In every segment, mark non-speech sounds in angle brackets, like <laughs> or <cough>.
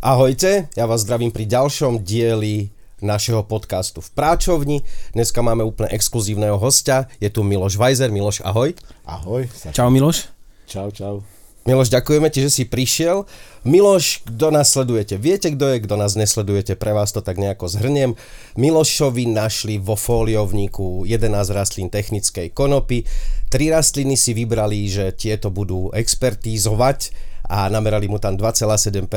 Ahojte, ja vás zdravím pri ďalšom dieli našeho podcastu v Práčovni. Dneska máme úplne exkluzívneho hostia, je tu Miloš Vajzer. Miloš, ahoj. Ahoj. Čau Miloš. Čau, čau. Miloš, ďakujeme ti, že si prišiel. Miloš, kto nás sledujete, viete, kto je, kto nás nesledujete, pre vás to tak nejako zhrniem. Milošovi našli vo fóliovníku 11 rastlín technickej konopy. Tri rastliny si vybrali, že tieto budú expertízovať a namerali mu tam 2,7%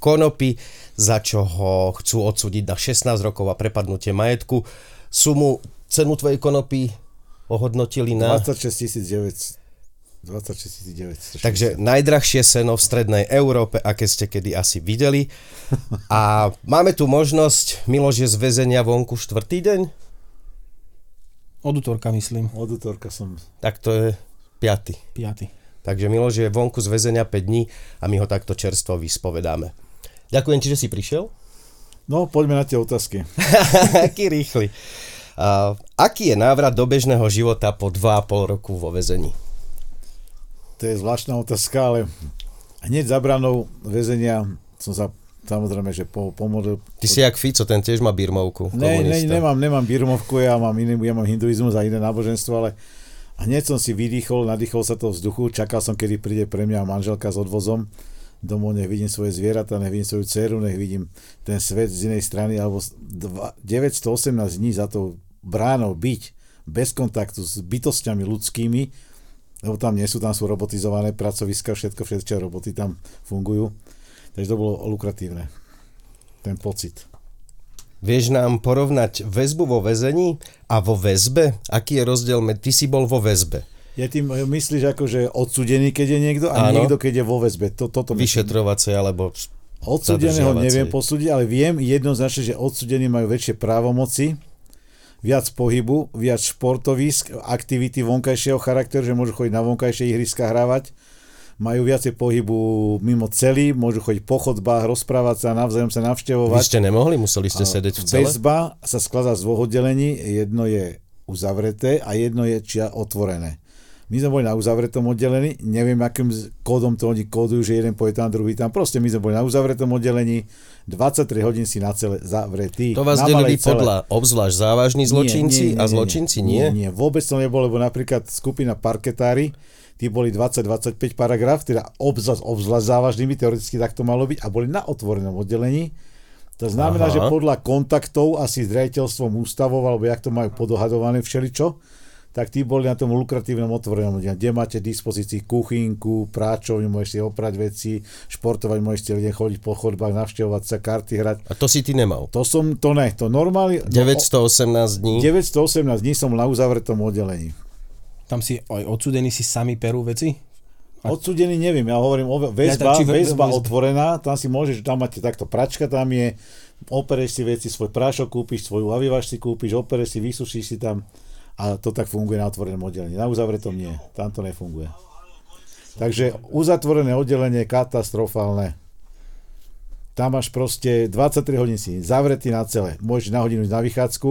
konopy, za čo ho chcú odsúdiť na 16 rokov a prepadnutie majetku. Sumu cenu tvojej konopy ohodnotili na... 26 900. 26 900. Takže najdrahšie seno v strednej Európe, aké ste kedy asi videli. A máme tu možnosť, Miloš je z väzenia vonku štvrtý deň? Od útorka myslím. Od útorka som... Tak to je piaty. Piaty. Takže Miloš je vonku z väzenia 5 dní a my ho takto čerstvo vyspovedáme. Ďakujem ti, že si prišiel. No, poďme na tie otázky. <laughs> Aký rýchly. Uh, aký je návrat do bežného života po 2,5 roku vo väzení? To je zvláštna otázka, ale hneď za branou väzenia som sa samozrejme, že po, pomodlil. Ty si jak Fico, ten tiež má birmovku. Ne, ne, nemám, nemám birmovku, ja mám, iný, ja mám hinduizmus a iné náboženstvo, ale hneď som si vydýchol, nadýchol sa to vzduchu, čakal som, kedy príde pre mňa manželka s odvozom domov, nech vidím svoje zvieratá, nech vidím svoju dceru, nech vidím ten svet z inej strany, alebo 918 dní za to bránou byť bez kontaktu s bytostiami ľudskými, lebo tam nie sú, tam sú robotizované pracoviska, všetko, všetko roboty tam fungujú. Takže to bolo lukratívne, ten pocit. Vieš nám porovnať väzbu vo väzení a vo väzbe? Aký je rozdiel? Ty si bol vo väzbe. Ja tým myslíš ako, že odsudený, keď je niekto a Áno. niekto, keď je vo väzbe. To, toto Vyšetrovacie alebo Odsudeného neviem posúdiť, ale viem jednoznačne, že odsudení majú väčšie právomoci, viac pohybu, viac športovísk, aktivity vonkajšieho charakteru, že môžu chodiť na vonkajšie ihriska hrávať, majú viacej pohybu mimo celý, môžu chodiť po chodbách, rozprávať sa, navzájom sa navštevovať. Vy ste nemohli, museli ste sedieť v cele? Väzba sa skladá z dvoch oddelení, jedno je uzavreté a jedno je čia otvorené. My sme boli na uzavretom oddelení, neviem, akým kódom to oni kódujú, že jeden pôjde tam, druhý tam. Proste my sme boli na uzavretom oddelení, 23 hodín si na celé zavretý. To vás delili podľa obzvlášť závažní zločinci nie, nie, nie, a zločinci nie? Nie, nie, vôbec to nebolo, lebo napríklad skupina parketári, tí boli 20-25 paragraf, teda obzvlášť, obzvlášť závažnými, teoreticky tak to malo byť, a boli na otvorenom oddelení. To znamená, Aha. že podľa kontaktov asi s riaditeľstvom ústavov, alebo jak to majú podohadované všeličo, tak tí boli na tom lukratívnom otvorenom kde máte dispozícii kuchynku, práčovňu, môžete oprať veci, športovať, môžete ľudia chodiť po chodbách, navštevovať sa, karty hrať. A to si ty nemal? To som, to ne, to normálne. 918 no, dní? 918 dní som na uzavretom oddelení. Tam si aj odsudení si sami perú veci? Odsudený neviem, ja hovorím o väzba, ja, väzba otvorená, tam si môžeš, tam máte takto pračka, tam je, opereš si veci, svoj prášok kúpiš, svoju avivaš si kúpiš, opereš si, vysušíš si tam a to tak funguje na otvorenom oddelení. Na uzavretom nie, tam to nefunguje. Takže uzatvorené oddelenie katastrofálne. Tam máš proste 23 hodín si zavretý na celé. Môžeš na hodinu ísť na vychádzku,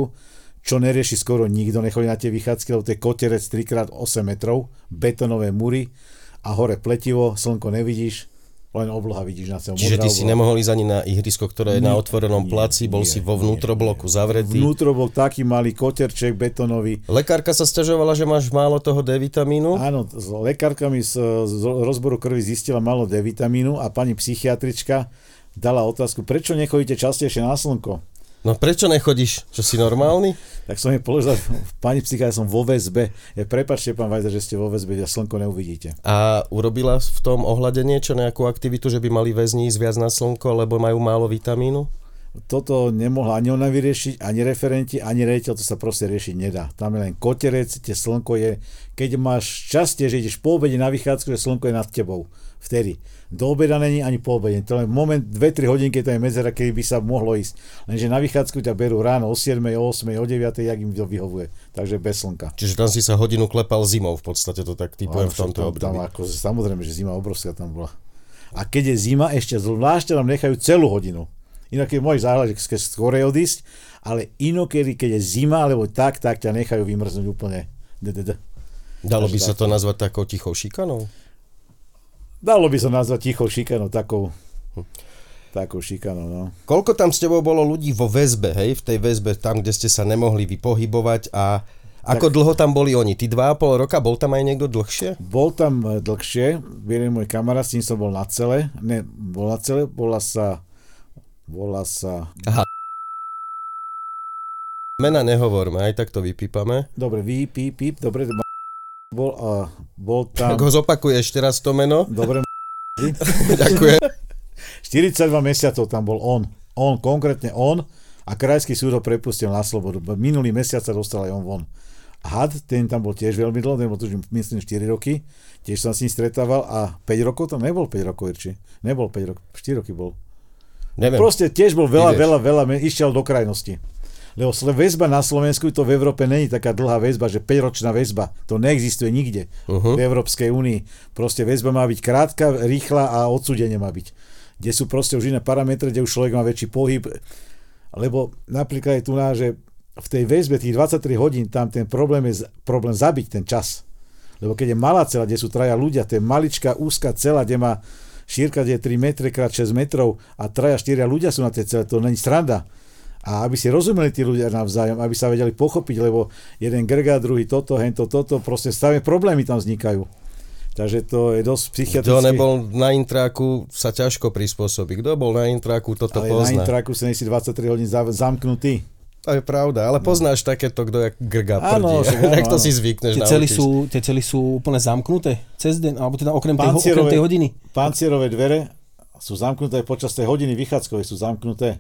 čo nerieši skoro nikto, nechodí na tie vychádzky, lebo to je koterec 3x8 metrov, betonové mury a hore pletivo, slnko nevidíš, len obloha vidíš na celom. Čiže ty obloha. si nemohol ísť ani na ihrisko, ktoré je na otvorenom nie, placi, bol nie, si vo vnútrobloku nie, zavretý. Vnútroblok taký malý koterček betonový. Lekárka sa stiažovala, že máš málo toho D vitamínu? Áno, s lekárkami z, z rozboru krvi zistila málo D vitamínu a pani psychiatrička dala otázku, prečo nechodíte častejšie na slnko? No prečo nechodíš? Čo si normálny? Tak som jej položil, pani psychá, som vo väzbe. Je, prepačte, pán Vajza, že ste vo väzbe, ja slnko neuvidíte. A urobila v tom ohľade niečo, nejakú aktivitu, že by mali väzni ísť viac na slnko, lebo majú málo vitamínu? Toto nemohla ani ona vyriešiť, ani referenti, ani rejiteľ, to sa proste riešiť nedá. Tam je len koterec, tie slnko je, keď máš šťastie, že ideš po obede na vychádzku, že slnko je nad tebou. Vtedy do obeda není ani po obede. To len moment, 2-3 hodinky, to je medzera, kedy by sa mohlo ísť. Lenže na vychádzku ťa berú ráno o 7, o 8, o 9, jak im to vyhovuje. Takže bez slnka. Čiže tam si sa hodinu klepal zimou, v podstate to tak typujem v tomto období. Tam ako, samozrejme, že zima obrovská tam bola. A keď je zima, ešte zvlášť nám nechajú celú hodinu. Inokedy môžeš záhľadať, keď skorej odísť, ale inokedy, keď je zima, alebo tak, tak ťa nechajú vymrznúť úplne. Dalo by sa to nazvať takou tichou šikanou? Dalo by sa nazvať tichou šikanou, takou, takou šikanou, no. Koľko tam s tebou bolo ľudí vo väzbe, hej? V tej väzbe, tam, kde ste sa nemohli vypohybovať a ako tak, dlho tam boli oni? Ty dva a pol roka? Bol tam aj niekto dlhšie? Bol tam e, dlhšie. Jeden môj kamarát, s ním som bol na celé. Ne, bol na celé, bola sa... Volá sa... Aha. Mena nehovorme, aj tak to vypípame. Dobre, vy, píp, píp, dobre, bol, uh, bol tam... Tak ho zopakuje ešte raz to meno. Dobre, <laughs> Ďakujem. 42 mesiacov tam bol on. On, konkrétne on a krajský súd ho prepustil na slobodu. Minulý mesiac sa dostal aj on von. Had, ten tam bol tiež veľmi dlho, ten bol tu myslím 4 roky, tiež som s ním stretával a 5 rokov tam nebol 5 rokov, Irči. Nebol 5 rokov, 4 roky bol. Neviem. Proste tiež bol veľa, veľa, veľa, išiel do krajnosti. Lebo väzba na Slovensku, to v Európe není taká dlhá väzba, že 5-ročná väzba. To neexistuje nikde uh-huh. v Európskej únii. Proste väzba má byť krátka, rýchla a odsúdenie má byť. Kde sú proste už iné parametre, kde už človek má väčší pohyb. Lebo napríklad je tu na, že v tej väzbe tých 23 hodín, tam ten problém je problém zabiť ten čas. Lebo keď je malá cela, kde sú traja ľudia, to je maličká, úzka cela, kde má šírka, kde je 3 metre krát 6 metrov a traja, 4 ľudia sú na tej cele, to není sranda. A aby si rozumeli tí ľudia navzájom, aby sa vedeli pochopiť, lebo jeden grga, druhý toto, hento, toto, proste stále problémy tam vznikajú. Takže to je dosť psychiatrické. Kto nebol na intráku, sa ťažko prispôsobí. Kto bol na intráku, toto Ale pozná. na intráku sa nesi 23 hodín zamknutý. To je pravda, ale poznáš no. takéto, kto jak grga áno, prdí. Tak <laughs> to si zvykneš tie cely, sú, tie cely sú úplne zamknuté cez deň, alebo teda okrem, tej, okrem tej hodiny. Pancierové dvere sú zamknuté počas tej hodiny vychádzkovej, sú zamknuté.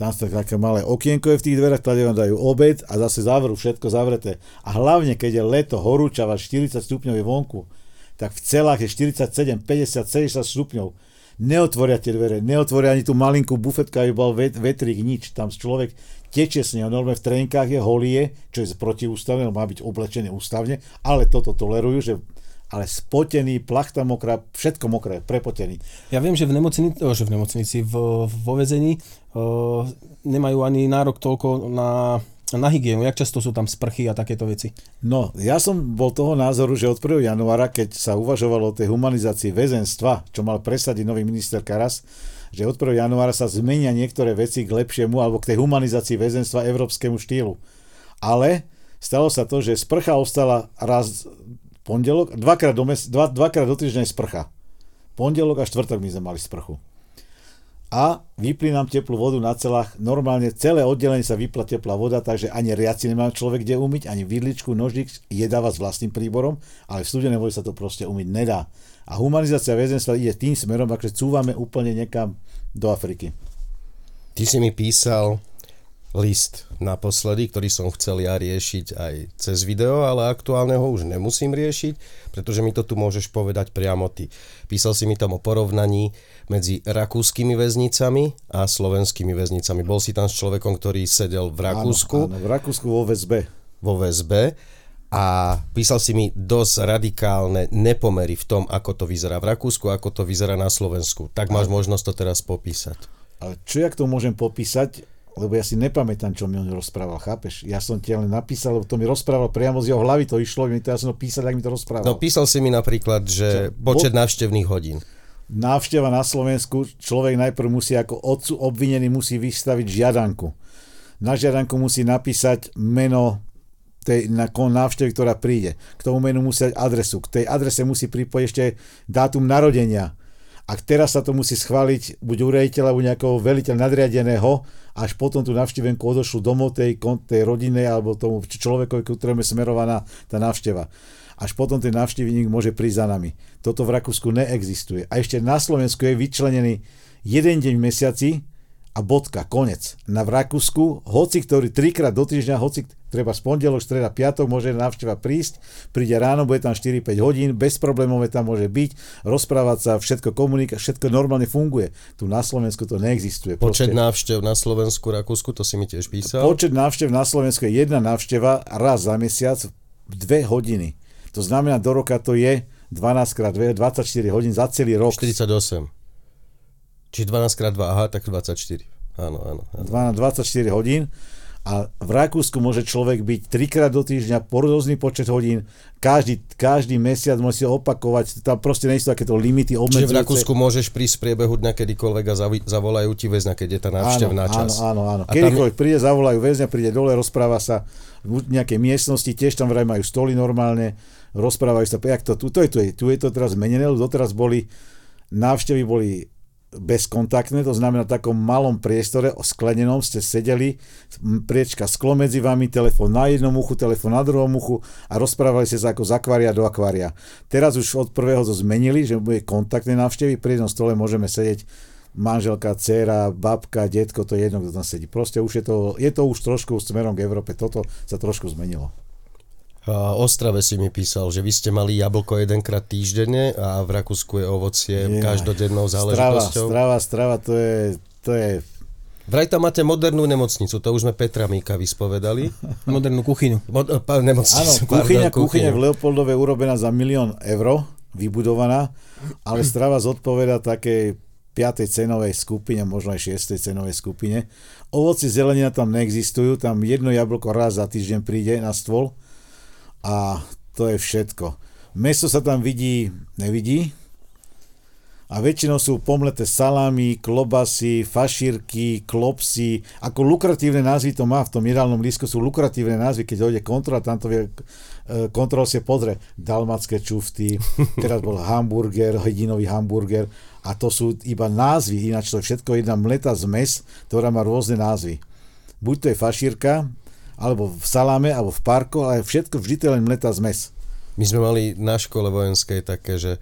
Tam sa také malé okienko je v tých dverách, tady vám dajú obed a zase zavrú, všetko zavreté. A hlavne, keď je leto, horúčava, 40 stupňov je vonku, tak v celách je 47, 50, 60 stupňov neotvoria tie dvere, neotvoria ani tú malinkú bufetku, aby bol vet, vetrík, nič. Tam človek tečie s neho, normálne v trenkách je holie, čo je protiústavné, má byť oblečený ústavne, ale toto tolerujú, že ale spotený, plachta mokrá, všetko mokré, prepotený. Ja viem, že v nemocnici, že v nemocnici, v, vo vezení nemajú ani nárok toľko na na hygienu, jak často sú tam sprchy a takéto veci? No, ja som bol toho názoru, že od 1. januára, keď sa uvažovalo o tej humanizácii väzenstva, čo mal presadiť nový minister Karas, že od 1. januára sa zmenia niektoré veci k lepšiemu alebo k tej humanizácii väzenstva európskemu štýlu. Ale stalo sa to, že sprcha ostala raz pondelok, dvakrát do, mes, dva, dvakrát do týždňa sprcha. Pondelok a štvrtok my sme mali sprchu a vyplí nám teplú vodu na celách. Normálne celé oddelenie sa vypla teplá voda, takže ani riaci nemá človek kde umyť, ani vidličku, nožík jedáva s vlastným príborom, ale v studenej vode sa to proste umyť nedá. A humanizácia väzenstva ide tým smerom, že cúvame úplne niekam do Afriky. Ty si mi písal list naposledy, ktorý som chcel ja riešiť aj cez video, ale aktuálne ho už nemusím riešiť, pretože mi to tu môžeš povedať priamo ty. Písal si mi tam o porovnaní medzi rakúskymi väznicami a slovenskými väznicami. Bol si tam s človekom, ktorý sedel v Rakúsku. Áno, áno, v Rakúsku vo väzbe. Vo väzbe a písal si mi dosť radikálne nepomery v tom, ako to vyzerá v Rakúsku, ako to vyzerá na Slovensku. Tak máš možnosť to teraz popísať. Ale čo ja to môžem popísať? Lebo ja si nepamätám, čo mi on rozprával, chápeš? Ja som ti len napísal, lebo to mi rozprával priamo z jeho hlavy, to išlo, mi to ja som to písal, ak mi to rozprával. No písal si mi napríklad, že čo? počet Bo... návštevných hodín. Návšteva na Slovensku, človek najprv musí ako odcu obvinený musí vystaviť žiadanku. Na žiadanku musí napísať meno tej na návštevy, ktorá príde. K tomu menu musí dať adresu. K tej adrese musí pripojiť ešte dátum narodenia a teraz sa to musí schváliť buď u rejiteľa, alebo nejakého veliteľa nadriadeného, až potom tú navštívenku odošlu domov tej, tej rodine alebo tomu človekovi, ktorému je smerovaná tá návšteva. Až potom ten návštevník môže prísť za nami. Toto v Rakúsku neexistuje. A ešte na Slovensku je vyčlenený jeden deň v mesiaci, a bodka, konec. Na v Rakúsku, hoci ktorý trikrát do týždňa, hoci treba z pondelok, streda, piatok, môže návšteva prísť, príde ráno, bude tam 4-5 hodín, bez problémov tam môže byť, rozprávať sa, všetko komunika, všetko normálne funguje. Tu na Slovensku to neexistuje. Počet návštev na Slovensku, Rakúsku, to si mi tiež písal? Počet návštev na Slovensku je jedna návšteva raz za mesiac, dve hodiny. To znamená, do roka to je 12 krát 2, 24 hodín za celý rok. 48. Čiže 12 krát 2, aha, tak 24. Áno, áno. áno. 24 hodín. A v Rakúsku môže človek byť trikrát do týždňa po rôzny počet hodín, každý, každý mesiac musí opakovať, tam proste nie sú takéto limity obmedzujúce. Čiže v Rakúsku môžeš prísť v priebehu dňa kedykoľvek a zavolajú ti väzňa, keď je tá návštevná áno, čas. Áno, áno, áno. Kedykoľvek tam... príde, zavolajú väzňa, príde dole, rozpráva sa v nejakej miestnosti, tiež tam vraj majú stoly normálne, rozprávajú sa, jak to, tu, to je, tu, je, tu je to teraz zmenené, doteraz boli, návštevy boli bezkontaktné, to znamená v takom malom priestore, sklenenom ste sedeli, priečka sklo medzi vami, telefón na jednom uchu, telefón na druhom uchu a rozprávali ste sa ako z akvária do akvária. Teraz už od prvého to zmenili, že bude kontaktné návštevy, pri jednom stole môžeme sedieť manželka, dcera, babka, detko, to je jedno, kto tam sedí. Proste už je to, je to už trošku smerom k Európe, toto sa trošku zmenilo. Ostrave si mi písal, že vy ste mali jablko jedenkrát týždenne a v Rakúsku je ovocie yeah. každodennou záležitosťou. Strava, strava, strava, to je, to je Vraj tam máte modernú nemocnicu, to už sme Petra Míka vyspovedali. <laughs> Modernú kuchyňu. Mod, pá, nemocnicu, Áno, kuchyňa, pardon, kuchyňa v Leopoldove urobená za milión eur, vybudovaná, ale strava zodpoveda takej 5. cenovej skupine, možno aj 6. cenovej skupine. Ovoci zelenina tam neexistujú, tam jedno jablko raz za týždeň príde na stôl a to je všetko. Meso sa tam vidí, nevidí a väčšinou sú pomleté salámy, klobasy, fašírky, klopsy. Ako lukratívne názvy to má v tom jedálnom lístku, sú lukratívne názvy, keď dojde kontrola, tam to vie, e, kontrol si pozrie dalmatské čufty, teraz bol hamburger, hedinový hamburger a to sú iba názvy, ináč to je všetko jedna mletá zmes, ktorá má rôzne názvy. Buď to je fašírka, alebo v saláme, alebo v parku, ale všetko vždy to je len mletá zmes. My sme mali na škole vojenskej také, že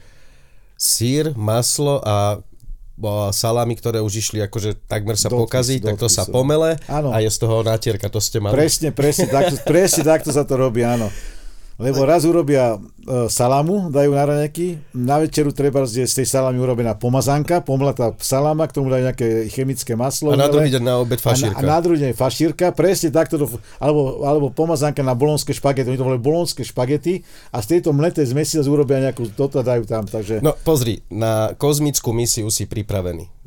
sír, maslo a salámy, ktoré už išli akože takmer sa dotky, pokazí, tak to sa pomele áno. a je z toho natierka, to ste mali. Presne, presne, takto, presne <laughs> takto sa to robí, áno. Lebo raz urobia e, salamu, dajú na raňaky, na večeru treba je z tej salamy urobená pomazánka, pomlatá saláma, k tomu dajú nejaké chemické maslo. A na druhý deň na obed fašírka. A na, a na druhý deň fašírka, presne takto, do, alebo, alebo pomazánka na bolonské špagety, oni to volajú bolonské špagety a z tejto mletej zmesi urobia nejakú, toto dajú tam, takže... No pozri, na kozmickú misiu si pripravený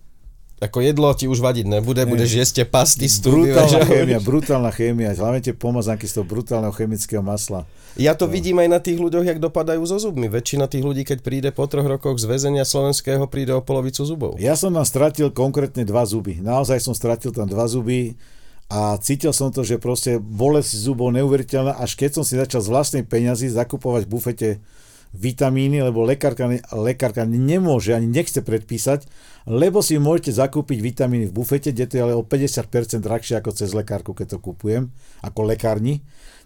ako jedlo ti už vadiť nebude, budeš jesť pasty z Brutálna chémia, brutálna chémia, hlavne tie pomazanky z toho brutálneho chemického masla. Ja to no. vidím aj na tých ľuďoch, jak dopadajú so zubmi. Väčšina tých ľudí, keď príde po troch rokoch z väzenia slovenského, príde o polovicu zubov. Ja som tam stratil konkrétne dva zuby. Naozaj som stratil tam dva zuby a cítil som to, že proste bolesť zubov neuveriteľná, až keď som si začal z vlastnej peňazí zakupovať v bufete vitamíny, lebo lekárka, lekárka nemôže ani nechce predpísať, lebo si môžete zakúpiť vitamíny v bufete, kde to je ale o 50% drahšie ako cez lekárku, keď to kupujem, ako lekárni.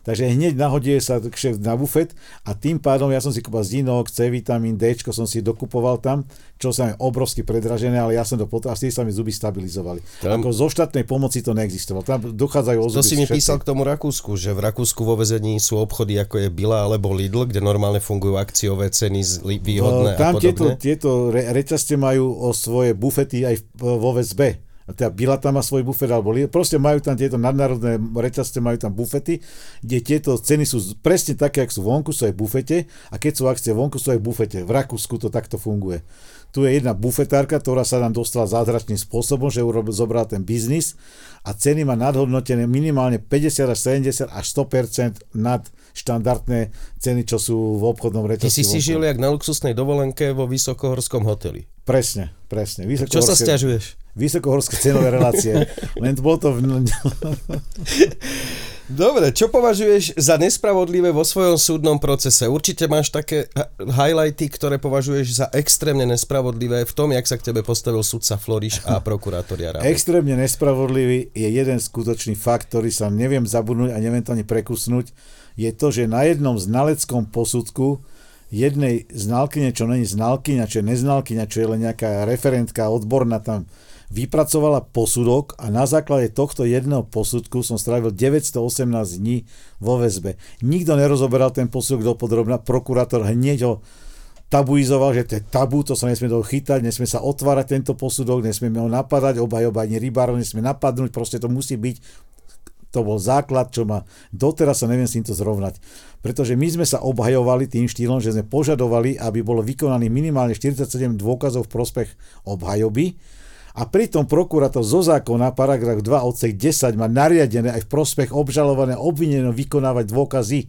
Takže hneď nahodie sa kšeft na bufet a tým pádom ja som si kúpal zinok, C vitamín, D som si dokupoval tam, čo sa je obrovsky predražené, ale ja som to potom, a sa mi zuby stabilizovali. Tam, ako zo štátnej pomoci to neexistovalo. Tam dochádzajú o zuby. To si mi písal k tomu Rakúsku, že v Rakúsku vo vezení sú obchody ako je Bila alebo Lidl, kde normálne fungujú akciové ceny výhodné no, tam a podobne. tieto, tieto re, reťazte majú o svoje bufety aj vo VSB teda Bila tam má svoj bufet, alebo proste majú tam tieto nadnárodné reťazce, majú tam bufety, kde tieto ceny sú presne také, ak sú vonku, sú aj v bufete a keď sú akcie vonku, sú aj v bufete. V Rakúsku to takto funguje. Tu je jedna bufetárka, ktorá sa nám dostala zázračným spôsobom, že urobil, zobral ten biznis a ceny má nadhodnotené minimálne 50 až 70 až 100% nad štandardné ceny, čo sú v obchodnom reťazci. Ty si si žil jak na luxusnej dovolenke vo vysokohorskom hoteli. Presne, presne. Čo sa stiažuješ? Vysokohorské cenové relácie. Len bol to... Dobre, čo považuješ za nespravodlivé vo svojom súdnom procese? Určite máš také highlighty, ktoré považuješ za extrémne nespravodlivé v tom, jak sa k tebe postavil sudca Floriš a prokurátor Jarabek. Extrémne nespravodlivý je jeden skutočný fakt, ktorý sa neviem zabudnúť a neviem to ani prekusnúť. Je to, že na jednom znaleckom posudku jednej znalkyne, čo není znalkyňa, čo je neznalkyňa, čo je len nejaká referentka odborná tam vypracovala posudok a na základe tohto jedného posudku som strávil 918 dní vo väzbe. Nikto nerozoberal ten posudok dopodrobná, prokurátor hneď ho tabuizoval, že to je tabu, to sa nesmie toho chytať, nesmie sa otvárať tento posudok, nesmieme ho napadať, obhajoba ani rybárov nesmie napadnúť, proste to musí byť to bol základ, čo ma doteraz sa neviem s týmto zrovnať. Pretože my sme sa obhajovali tým štýlom, že sme požadovali, aby bolo vykonaný minimálne 47 dôkazov v prospech obhajoby A pritom prokurátor zo zákona, paragraf 2 odsek 10, má nariadené aj v prospech obžalované obvineného vykonávať dôkazy.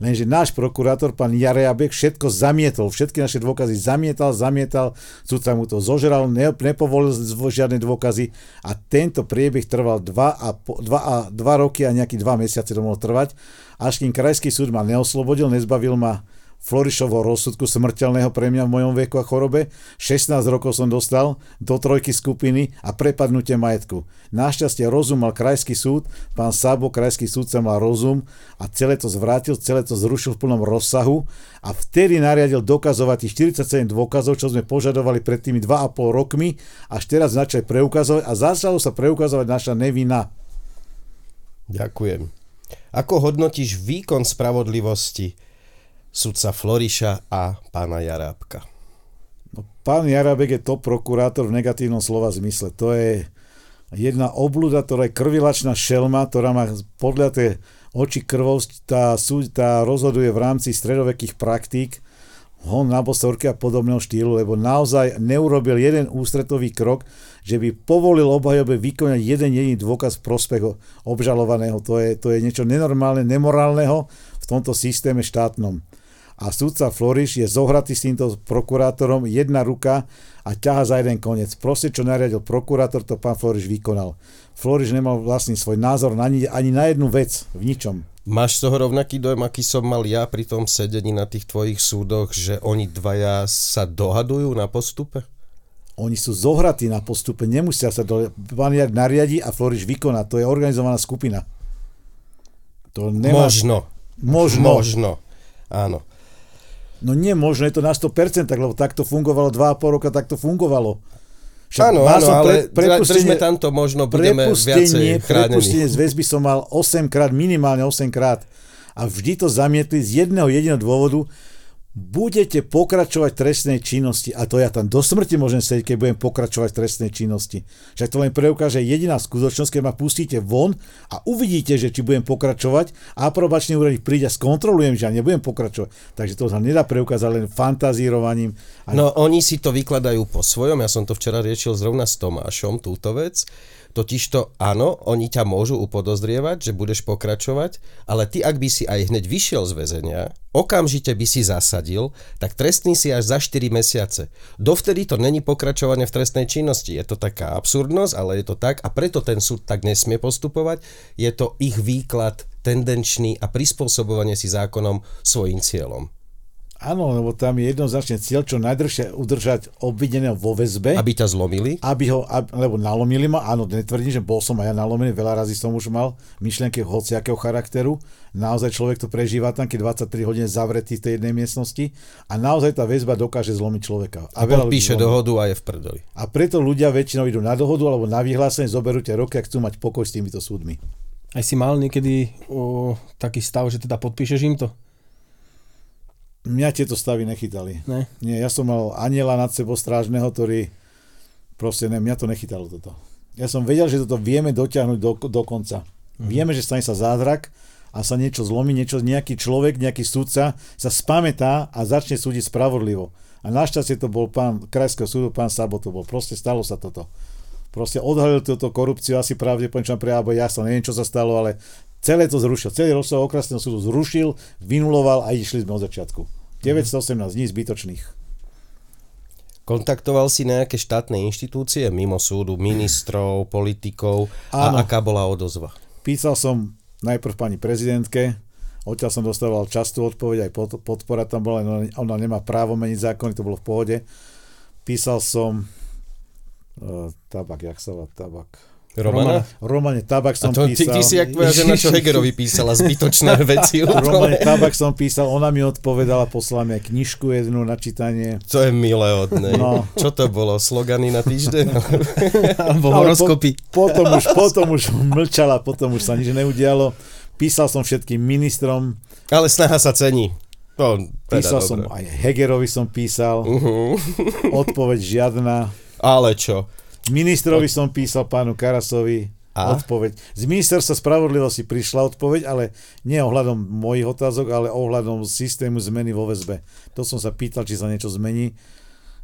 Lenže náš prokurátor, pán Jareabek, všetko zamietol. Všetky naše dôkazy zamietal, zamietal, sudca mu to zožral, ne, nepovolil žiadne dôkazy a tento priebeh trval 2 a, 2 a 2 roky a nejaký 2 mesiace to mohlo trvať, až kým krajský súd ma neoslobodil, nezbavil ma Florišovho rozsudku smrteľného pre mňa v mojom veku a chorobe. 16 rokov som dostal do trojky skupiny a prepadnutie majetku. Našťastie rozum mal krajský súd, pán Sabo, krajský súdca mal rozum a celé to zvrátil, celé to zrušil v plnom rozsahu a vtedy nariadil dokazovať tých 47 dôkazov, čo sme požadovali pred tými 2,5 rokmi, až teraz začali preukazovať a začalo sa preukazovať naša nevina. Ďakujem. Ako hodnotíš výkon spravodlivosti sudca Floriša a pána Jarábka. No, pán Jarábek je top prokurátor v negatívnom slova zmysle. To je jedna oblúda, ktorá je krvilačná šelma, ktorá má podľa oči krvou, tá, tá rozhoduje v rámci stredovekých praktík, hon na bosorky a podobného štýlu, lebo naozaj neurobil jeden ústretový krok, že by povolil obhajobe vykonať jeden jediný dôkaz v prospech obžalovaného. To je, to je niečo nenormálne, nemorálneho v tomto systéme štátnom a sudca Floriš je zohratý s týmto prokurátorom, jedna ruka a ťaha za jeden koniec. Proste, čo nariadil prokurátor, to pán Floriš vykonal. Floriš nemal vlastný svoj názor ani, ani na jednu vec, v ničom. Máš z toho rovnaký dojem, aký som mal ja pri tom sedení na tých tvojich súdoch, že oni dvaja sa dohadujú na postupe? Oni sú zohratí na postupe, nemusia sa do... Pán nariadi a Floriš vykoná. To je organizovaná skupina. To nemá... Možno. Možno. Možno. Áno. No nie, možno je to na 100%, lebo takto fungovalo 2,5 roka, takto fungovalo. Však áno, áno, ale pre, držme tamto, možno budeme viacej chránení. Prepustenie z väzby som mal 8 krát, minimálne 8 krát. A vždy to zamietli z jedného jediného dôvodu, budete pokračovať v trestnej činnosti. A to ja tam do smrti môžem sedieť, keď budem pokračovať v trestnej činnosti. Však to len preukáže jediná skutočnosť, keď ma pustíte von a uvidíte, že či budem pokračovať a aprobačný úradník príde a skontrolujem, že ja nebudem pokračovať. Takže to sa nedá preukázať len fantazírovaním. No oni si to vykladajú po svojom, ja som to včera riešil zrovna s Tomášom, túto vec Totižto áno, oni ťa môžu upodozrievať, že budeš pokračovať, ale ty ak by si aj hneď vyšiel z väzenia, okamžite by si zasadil, tak trestný si až za 4 mesiace. Dovtedy to není pokračovanie v trestnej činnosti. Je to taká absurdnosť, ale je to tak a preto ten súd tak nesmie postupovať. Je to ich výklad tendenčný a prispôsobovanie si zákonom svojim cieľom. Áno, lebo tam je jednoznačne cieľ, čo najdržšie udržať obvineného vo väzbe. Aby ťa zlomili? Aby ho, aby, lebo nalomili ma, áno, netvrdím, že bol som aj ja nalomený, veľa razy som už mal myšlienky hociakého charakteru. Naozaj človek to prežíva tam, keď 23 hodín zavretý v tej jednej miestnosti a naozaj tá väzba dokáže zlomiť človeka. A, a podpíše dohodu a je v prdeli. A preto ľudia väčšinou idú na dohodu alebo na vyhlásenie, zoberú tie roky a chcú mať pokoj s týmito súdmi. Aj si mal niekedy o, taký stav, že teda podpíšeš im to? Mňa tieto stavy nechytali. Ne? Nie, ja som mal aniela nad sebou strážneho, ktorý proste ne, mňa to nechytalo toto. Ja som vedel, že toto vieme dotiahnuť do, do konca. Mm. Vieme, že stane sa zázrak a sa niečo zlomí, niečo, nejaký človek, nejaký súdca sa spamätá a začne súdiť spravodlivo. A našťastie to bol pán krajského súdu, pán Sabo to bol. Proste stalo sa toto. Proste odhalil túto korupciu asi pravdepodobne, čo alebo ja sa neviem, čo sa stalo, ale celé to zrušil. Celý rozsah okresného súdu zrušil, vynuloval a išli sme od začiatku. 918 dní zbytočných. Kontaktoval si nejaké štátne inštitúcie mimo súdu, ministrov, politikov a Áno. aká bola odozva? Písal som najprv pani prezidentke, odtiaľ som dostával častú odpoveď, aj podpora tam bola, ona nemá právo meniť zákony, to bolo v pohode. Písal som uh, tabak, jak sa volá tabak? Romana? Romane Tabak som a to, písal. Ty, ty si jak tvoja žena, čo Hegerovi písala zbytočné <laughs> veci. Romane Tabak som písal, ona mi odpovedala, poslala mi knižku jednu na čítanie. To je milé od nej. No. Čo to bolo? Slogany na týždeň? <laughs> Alebo horoskopy. Po, potom, už, potom už mlčala, potom už sa nič neudialo. Písal som všetkým ministrom. Ale snaha sa cení. To, teda písal dobre. som aj Hegerovi som písal. Uh-huh. Odpoveď žiadna. Ale čo? Ministrovi som písal pánu Karasovi a? odpoveď. Z ministerstva spravodlivosti prišla odpoveď, ale nie ohľadom mojich otázok, ale ohľadom systému zmeny vo väzbe. To som sa pýtal, či sa niečo zmení.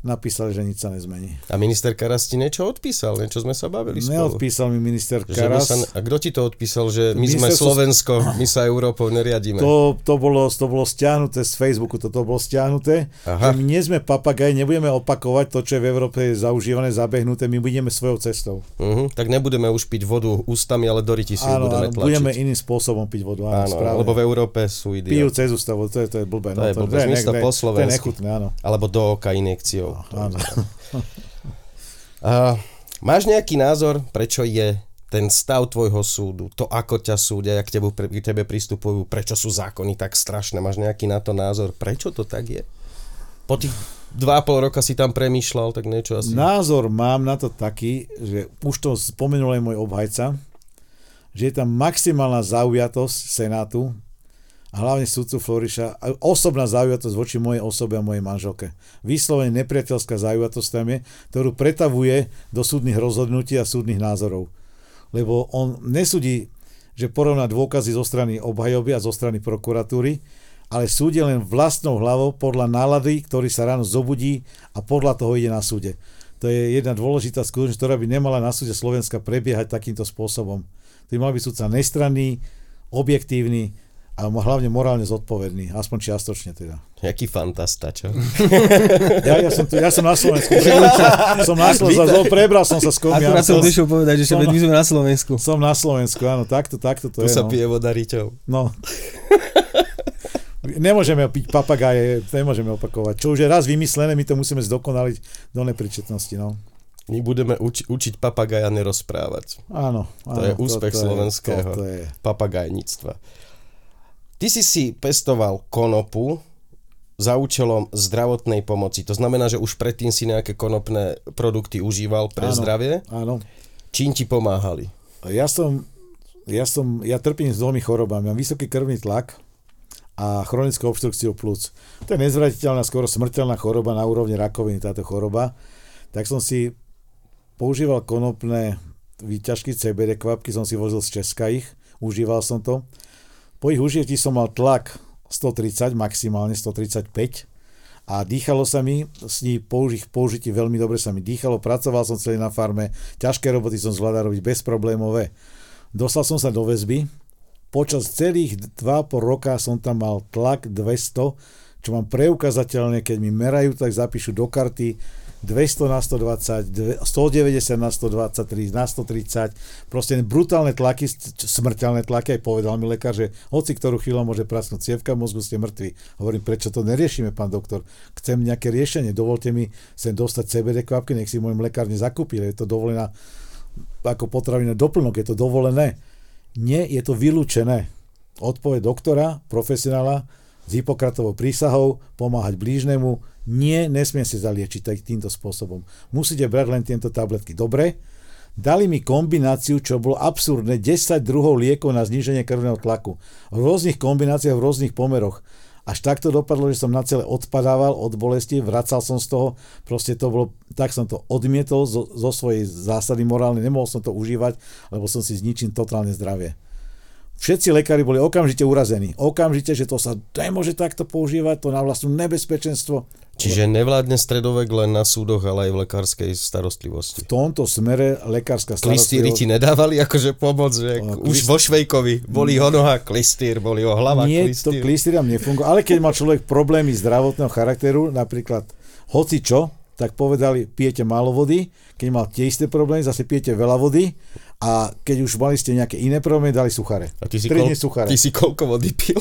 Napísali, že nič sa nezmení. A minister Karas ti niečo odpísal, niečo sme sa bavili spolu. Neodpísal mi minister Karas. Sa, a kto ti to odpísal, že my sme Slovensko, my sa Európou neriadíme? To, to, bolo, to bolo stiahnuté z Facebooku, toto bolo stiahnuté. Aha. my nie sme papagaj, nebudeme opakovať to, čo je v Európe zaužívané, zabehnuté, my budeme svojou cestou. Uh-huh, tak nebudeme už piť vodu ústami, ale do ryti si áno, budeme tlačiť. budeme iným spôsobom piť vodu, áno, áno lebo v Európe sú idioti. Pijú cez ústavu, to je, to je blbé. To no, je blbé, to, to, je, po slovensku. To je nechutné, áno. Alebo do oka inekciou. Áno. <laughs> A, máš nejaký názor, prečo je ten stav tvojho súdu, to ako ťa súdia, jak tebe, k tebe pristupujú, prečo sú zákony tak strašné, máš nejaký na to názor, prečo to tak je? Po tých dva pol roka si tam premýšľal, tak niečo asi... Názor mám na to taký, že už to spomenul aj môj obhajca, že je tam maximálna zaujatosť Senátu, hlavne sudcu Floriša, osobná zaujatosť voči mojej osobe a mojej manželke. Vyslovene nepriateľská zaujatosť tam je, ktorú pretavuje do súdnych rozhodnutí a súdnych názorov. Lebo on nesúdi, že porovná dôkazy zo strany obhajoby a zo strany prokuratúry, ale súdi len vlastnou hlavou podľa nálady, ktorý sa ráno zobudí a podľa toho ide na súde. To je jedna dôležitá skutočnosť, ktorá by nemala na súde Slovenska prebiehať takýmto spôsobom. By mal byť súdca nestranný, objektívny, a hlavne morálne zodpovedný, aspoň čiastočne teda. Jaký fantasta, čo? ja, ja, som tu, ja som na Slovensku. som na Slovensku, prebral som sa s komi. Akurát som vyšiel povedať, že som, my sme na Slovensku. Som na Slovensku, áno, takto, takto to tu je. sa no. pije voda riťou. No. Nemôžeme piť papagáje, nemôžeme opakovať. Čo už je raz vymyslené, my to musíme zdokonaliť do nepričetnosti, no. My budeme uči, učiť papagaja nerozprávať. Áno, áno. To je úspech to, to slovenského to, to je. papagajníctva. Ty si si pestoval konopu za účelom zdravotnej pomoci. To znamená, že už predtým si nejaké konopné produkty užíval pre áno, zdravie? Áno. Čím ti pomáhali? Ja som, ja som, ja trpím s dvomi chorobami. Mám vysoký krvný tlak a chronickú obštrukciu plúc. To je nezvratiteľná, skoro smrteľná choroba na úrovni rakoviny, táto choroba. Tak som si používal konopné výťažky CBD kvapky, som si vozil z Česka ich, užíval som to po ich užití som mal tlak 130, maximálne 135 a dýchalo sa mi, s ní použi- použití veľmi dobre sa mi dýchalo, pracoval som celý na farme, ťažké roboty som zvládal robiť bezproblémové. Dostal som sa do väzby, počas celých 2,5 roka som tam mal tlak 200, čo mám preukazateľne, keď mi merajú, tak zapíšu do karty 200 na 120, 190 na 123, na 130, proste brutálne tlaky, smrteľné tlaky, aj povedal mi lekár, že hoci ktorú chvíľu môže prasknúť cievka mozgu, ste mŕtvi. Hovorím, prečo to neriešime, pán doktor? Chcem nejaké riešenie, dovolte mi sem dostať CBD kvapky, nech si môj lekár nezakúpi, je to dovolená ako potravina doplnok, je to dovolené. Nie, je to vylúčené. Odpoveď doktora, profesionála, s Hipokratovou prísahou, pomáhať blížnemu, nie, nesmie si zaliečiť týmto spôsobom. Musíte brať len tieto tabletky. Dobre, dali mi kombináciu, čo bolo absurdné, 10 druhov liekov na zníženie krvného tlaku. V rôznych kombináciách, v rôznych pomeroch. Až takto dopadlo, že som na celé odpadával od bolesti, vracal som z toho, proste to bolo, tak som to odmietol zo, zo svojej zásady morálnej, nemohol som to užívať, lebo som si zničil totálne zdravie. Všetci lekári boli okamžite urazení. Okamžite, že to sa nemôže takto používať, to na vlastnú nebezpečenstvo. Čiže nevládne stredovek len na súdoch, ale aj v lekárskej starostlivosti. V tomto smere lekárska starostlivosť... Klistýry ti nedávali akože pomoc, že o, už vo Švejkovi boli ho noha klistýr, boli ho hlava Nie, klistýr. to klistýram nefunguje. Ale keď mal človek problémy zdravotného charakteru, napríklad hoci čo, tak povedali, pijete málo vody, keď mal tie isté problémy, zase pijete veľa vody a keď už mali ste nejaké iné problémy, dali suchare. A ty si, kol- suchare. ty si koľko vody pil?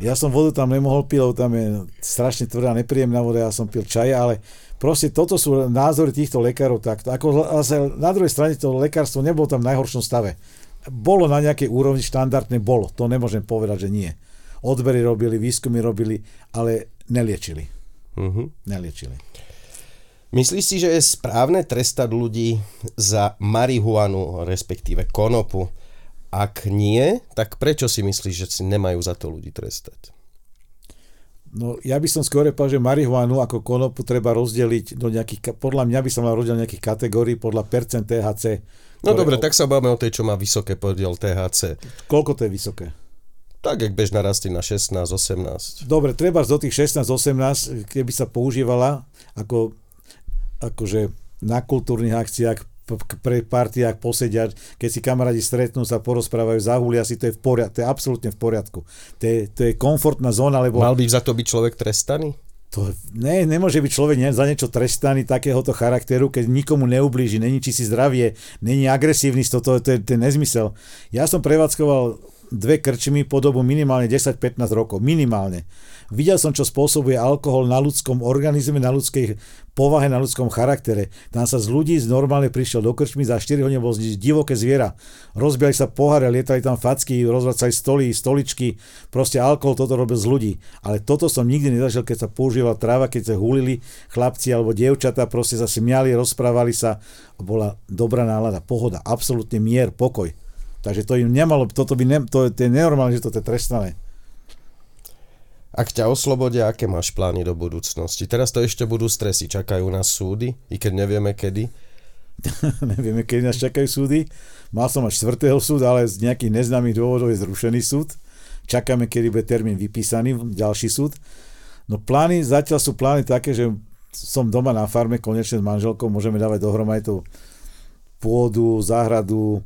Ja som vodu tam nemohol piť, lebo tam je strašne tvrdá, nepríjemná voda, ja som pil čaj, ale proste toto sú názory týchto lekárov takto. Ako zase na druhej strane to lekárstvo nebolo tam v najhoršom stave. Bolo na nejakej úrovni štandardne, bolo. To nemôžem povedať, že nie. Odbery robili, výskumy robili, ale neliečili. Uh-huh. Neliečili. Myslíš si, že je správne trestať ľudí za marihuanu, respektíve konopu? Ak nie, tak prečo si myslíš, že si nemajú za to ľudí trestať? No, ja by som skôr povedal, že marihuanu ako konopu treba rozdeliť do nejakých, podľa mňa by sa mal rozdeliť nejakých kategórií podľa percent THC. No dobre, o... tak sa bavíme o tej, čo má vysoké podiel THC. Koľko to je vysoké? Tak, jak bežná rastie na 16, 18. Dobre, treba do tých 16, 18, keby sa používala ako akože na kultúrnych akciách pre partiách posedia, keď si kamarádi stretnú, sa porozprávajú, zahulia si, to je v poriadku, to je absolútne v poriadku. To je, to je komfortná zóna, lebo... Mal by za to byť človek trestaný? To, ne, nemôže byť človek ne, za niečo trestaný takéhoto charakteru, keď nikomu neublíži, není či si zdravie, není agresívny, to, to, to, je, to je nezmysel. Ja som prevádzkoval dve krčmy po dobu minimálne 10-15 rokov. Minimálne. Videl som, čo spôsobuje alkohol na ľudskom organizme, na ľudskej povahe, na ľudskom charaktere. Tam sa z ľudí z normálne prišiel do krčmy, za 4 hodiny bol divoké zviera. Rozbiali sa poháre, lietali tam facky, rozvracali stoly, stoličky. Proste alkohol toto robil z ľudí. Ale toto som nikdy nezažil, keď sa používala tráva, keď sa hulili chlapci alebo dievčatá, proste sa smiali, rozprávali sa. Bola dobrá nálada, pohoda, absolútne mier, pokoj. Takže to im nemalo, toto by ne, to, to je nenormálne, že to je trestané. Ak ťa oslobodia, aké máš plány do budúcnosti? Teraz to ešte budú stresy, čakajú nás súdy, i keď nevieme kedy. <laughs> nevieme, kedy nás čakajú súdy. Mal som až 4. súd, ale z nejakých neznámych dôvodov je zrušený súd. Čakáme, kedy bude termín vypísaný, ďalší súd. No plány, zatiaľ sú plány také, že som doma na farme, konečne s manželkou, môžeme dávať dohromady tú pôdu, záhradu,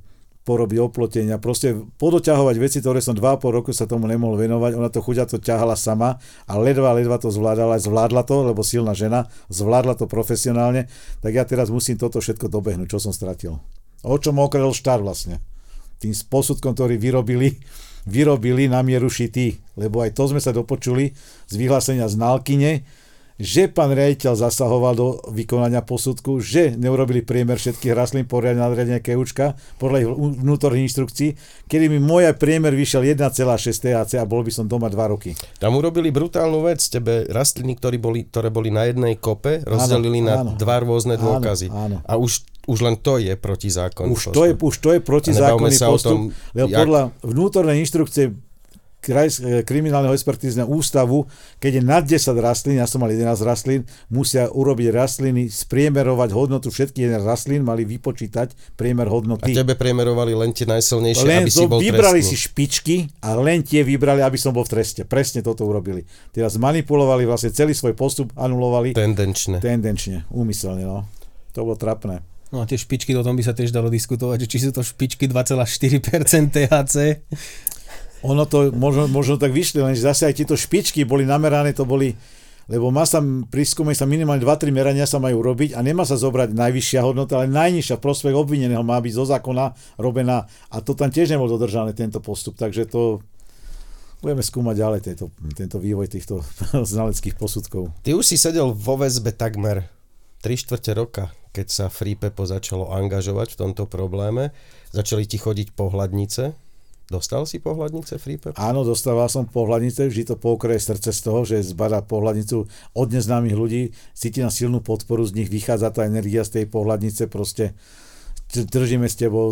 porobiť oplotenia, proste podoťahovať veci, ktoré som 2,5 roku sa tomu nemohol venovať, ona to chuďa to ťahala sama a ledva, ledva to zvládala, zvládla to, lebo silná žena, zvládla to profesionálne, tak ja teraz musím toto všetko dobehnúť, čo som stratil. O čom okredol štát vlastne? Tým posudkom, ktorý vyrobili, vyrobili na mieru šitý, lebo aj to sme sa dopočuli z vyhlásenia z Nálkyne, že pán riaditeľ zasahoval do vykonania posudku, že neurobili priemer všetkých rastlín poriadne nadriadenia keučka podľa ich vnútorných inštrukcií, kedy mi môj priemer vyšiel 1,6 THC a bol by som doma 2 roky. Tam urobili brutálnu vec, tebe rastliny, ktoré boli, ktoré boli na jednej kope, rozdelili áno, na áno, dva rôzne dôkazy. Áno, áno. A už už len to je protizákonný už postup. To je, už to je protizákonný postup, tom, lebo jak... podľa vnútornej inštrukcie kraj, kriminálneho expertízneho ústavu, keď je nad 10 rastlín, ja som mal 11 rastlín, musia urobiť rastliny, spriemerovať hodnotu všetkých 11 rastlín, mali vypočítať priemer hodnoty. A tebe priemerovali len tie najsilnejšie, len aby si bol vybrali trestný. si špičky a len tie vybrali, aby som bol v treste. Presne toto urobili. Teraz manipulovali vlastne celý svoj postup, anulovali. Tendenčne. Tendenčne, úmyselne, no. To bolo trapné. No a tie špičky, o tom by sa tiež dalo diskutovať, že či sú to špičky 2,4% THC. Ono to možno, možno tak vyšli, len zase aj tieto špičky boli namerané, to boli lebo má sa pri skúme sa minimálne 2-3 merania sa majú robiť a nemá sa zobrať najvyššia hodnota, ale najnižšia prospech obvineného má byť zo zákona robená a to tam tiež nebol dodržané tento postup, takže to budeme skúmať ďalej tento, tento vývoj týchto <laughs> znaleckých posudkov. Ty už si sedel vo väzbe takmer 3 štvrte roka, keď sa Free Pepo začalo angažovať v tomto probléme. Začali ti chodiť pohľadnice, Dostal si pohľadnice FreePep? Áno, dostával som pohľadnice, vždy to poukreje srdce z toho, že zbada pohľadnicu od neznámych ľudí, cíti na silnú podporu, z nich vychádza tá energia z tej pohľadnice, proste držíme s tebou,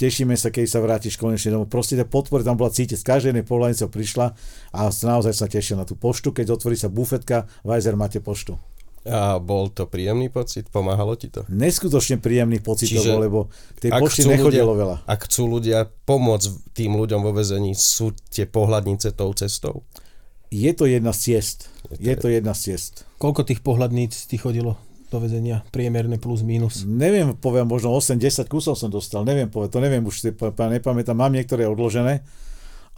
tešíme sa, keď sa vrátiš konečne domov. Proste tá podpora tam bola cítiť. Z každej jednej pohľadnice prišla a naozaj sa tešil na tú poštu. Keď otvorí sa bufetka, Vajzer máte poštu. A bol to príjemný pocit? Pomáhalo ti to? Neskutočne príjemný pocit Čiže to bol, lebo tej pošty nechodilo ľudia, veľa. Ak chcú ľudia pomôcť tým ľuďom vo vezení, sú tie pohľadnice tou cestou? Je to jedna z ciest. Je to, je to jedna z ciest. Koľko tých pohľadníc ti chodilo do vezenia? Priemerné plus minus? Neviem, poviem, možno 8-10 kusov som dostal. Neviem povedať, to neviem, už si nepamätám. Mám niektoré odložené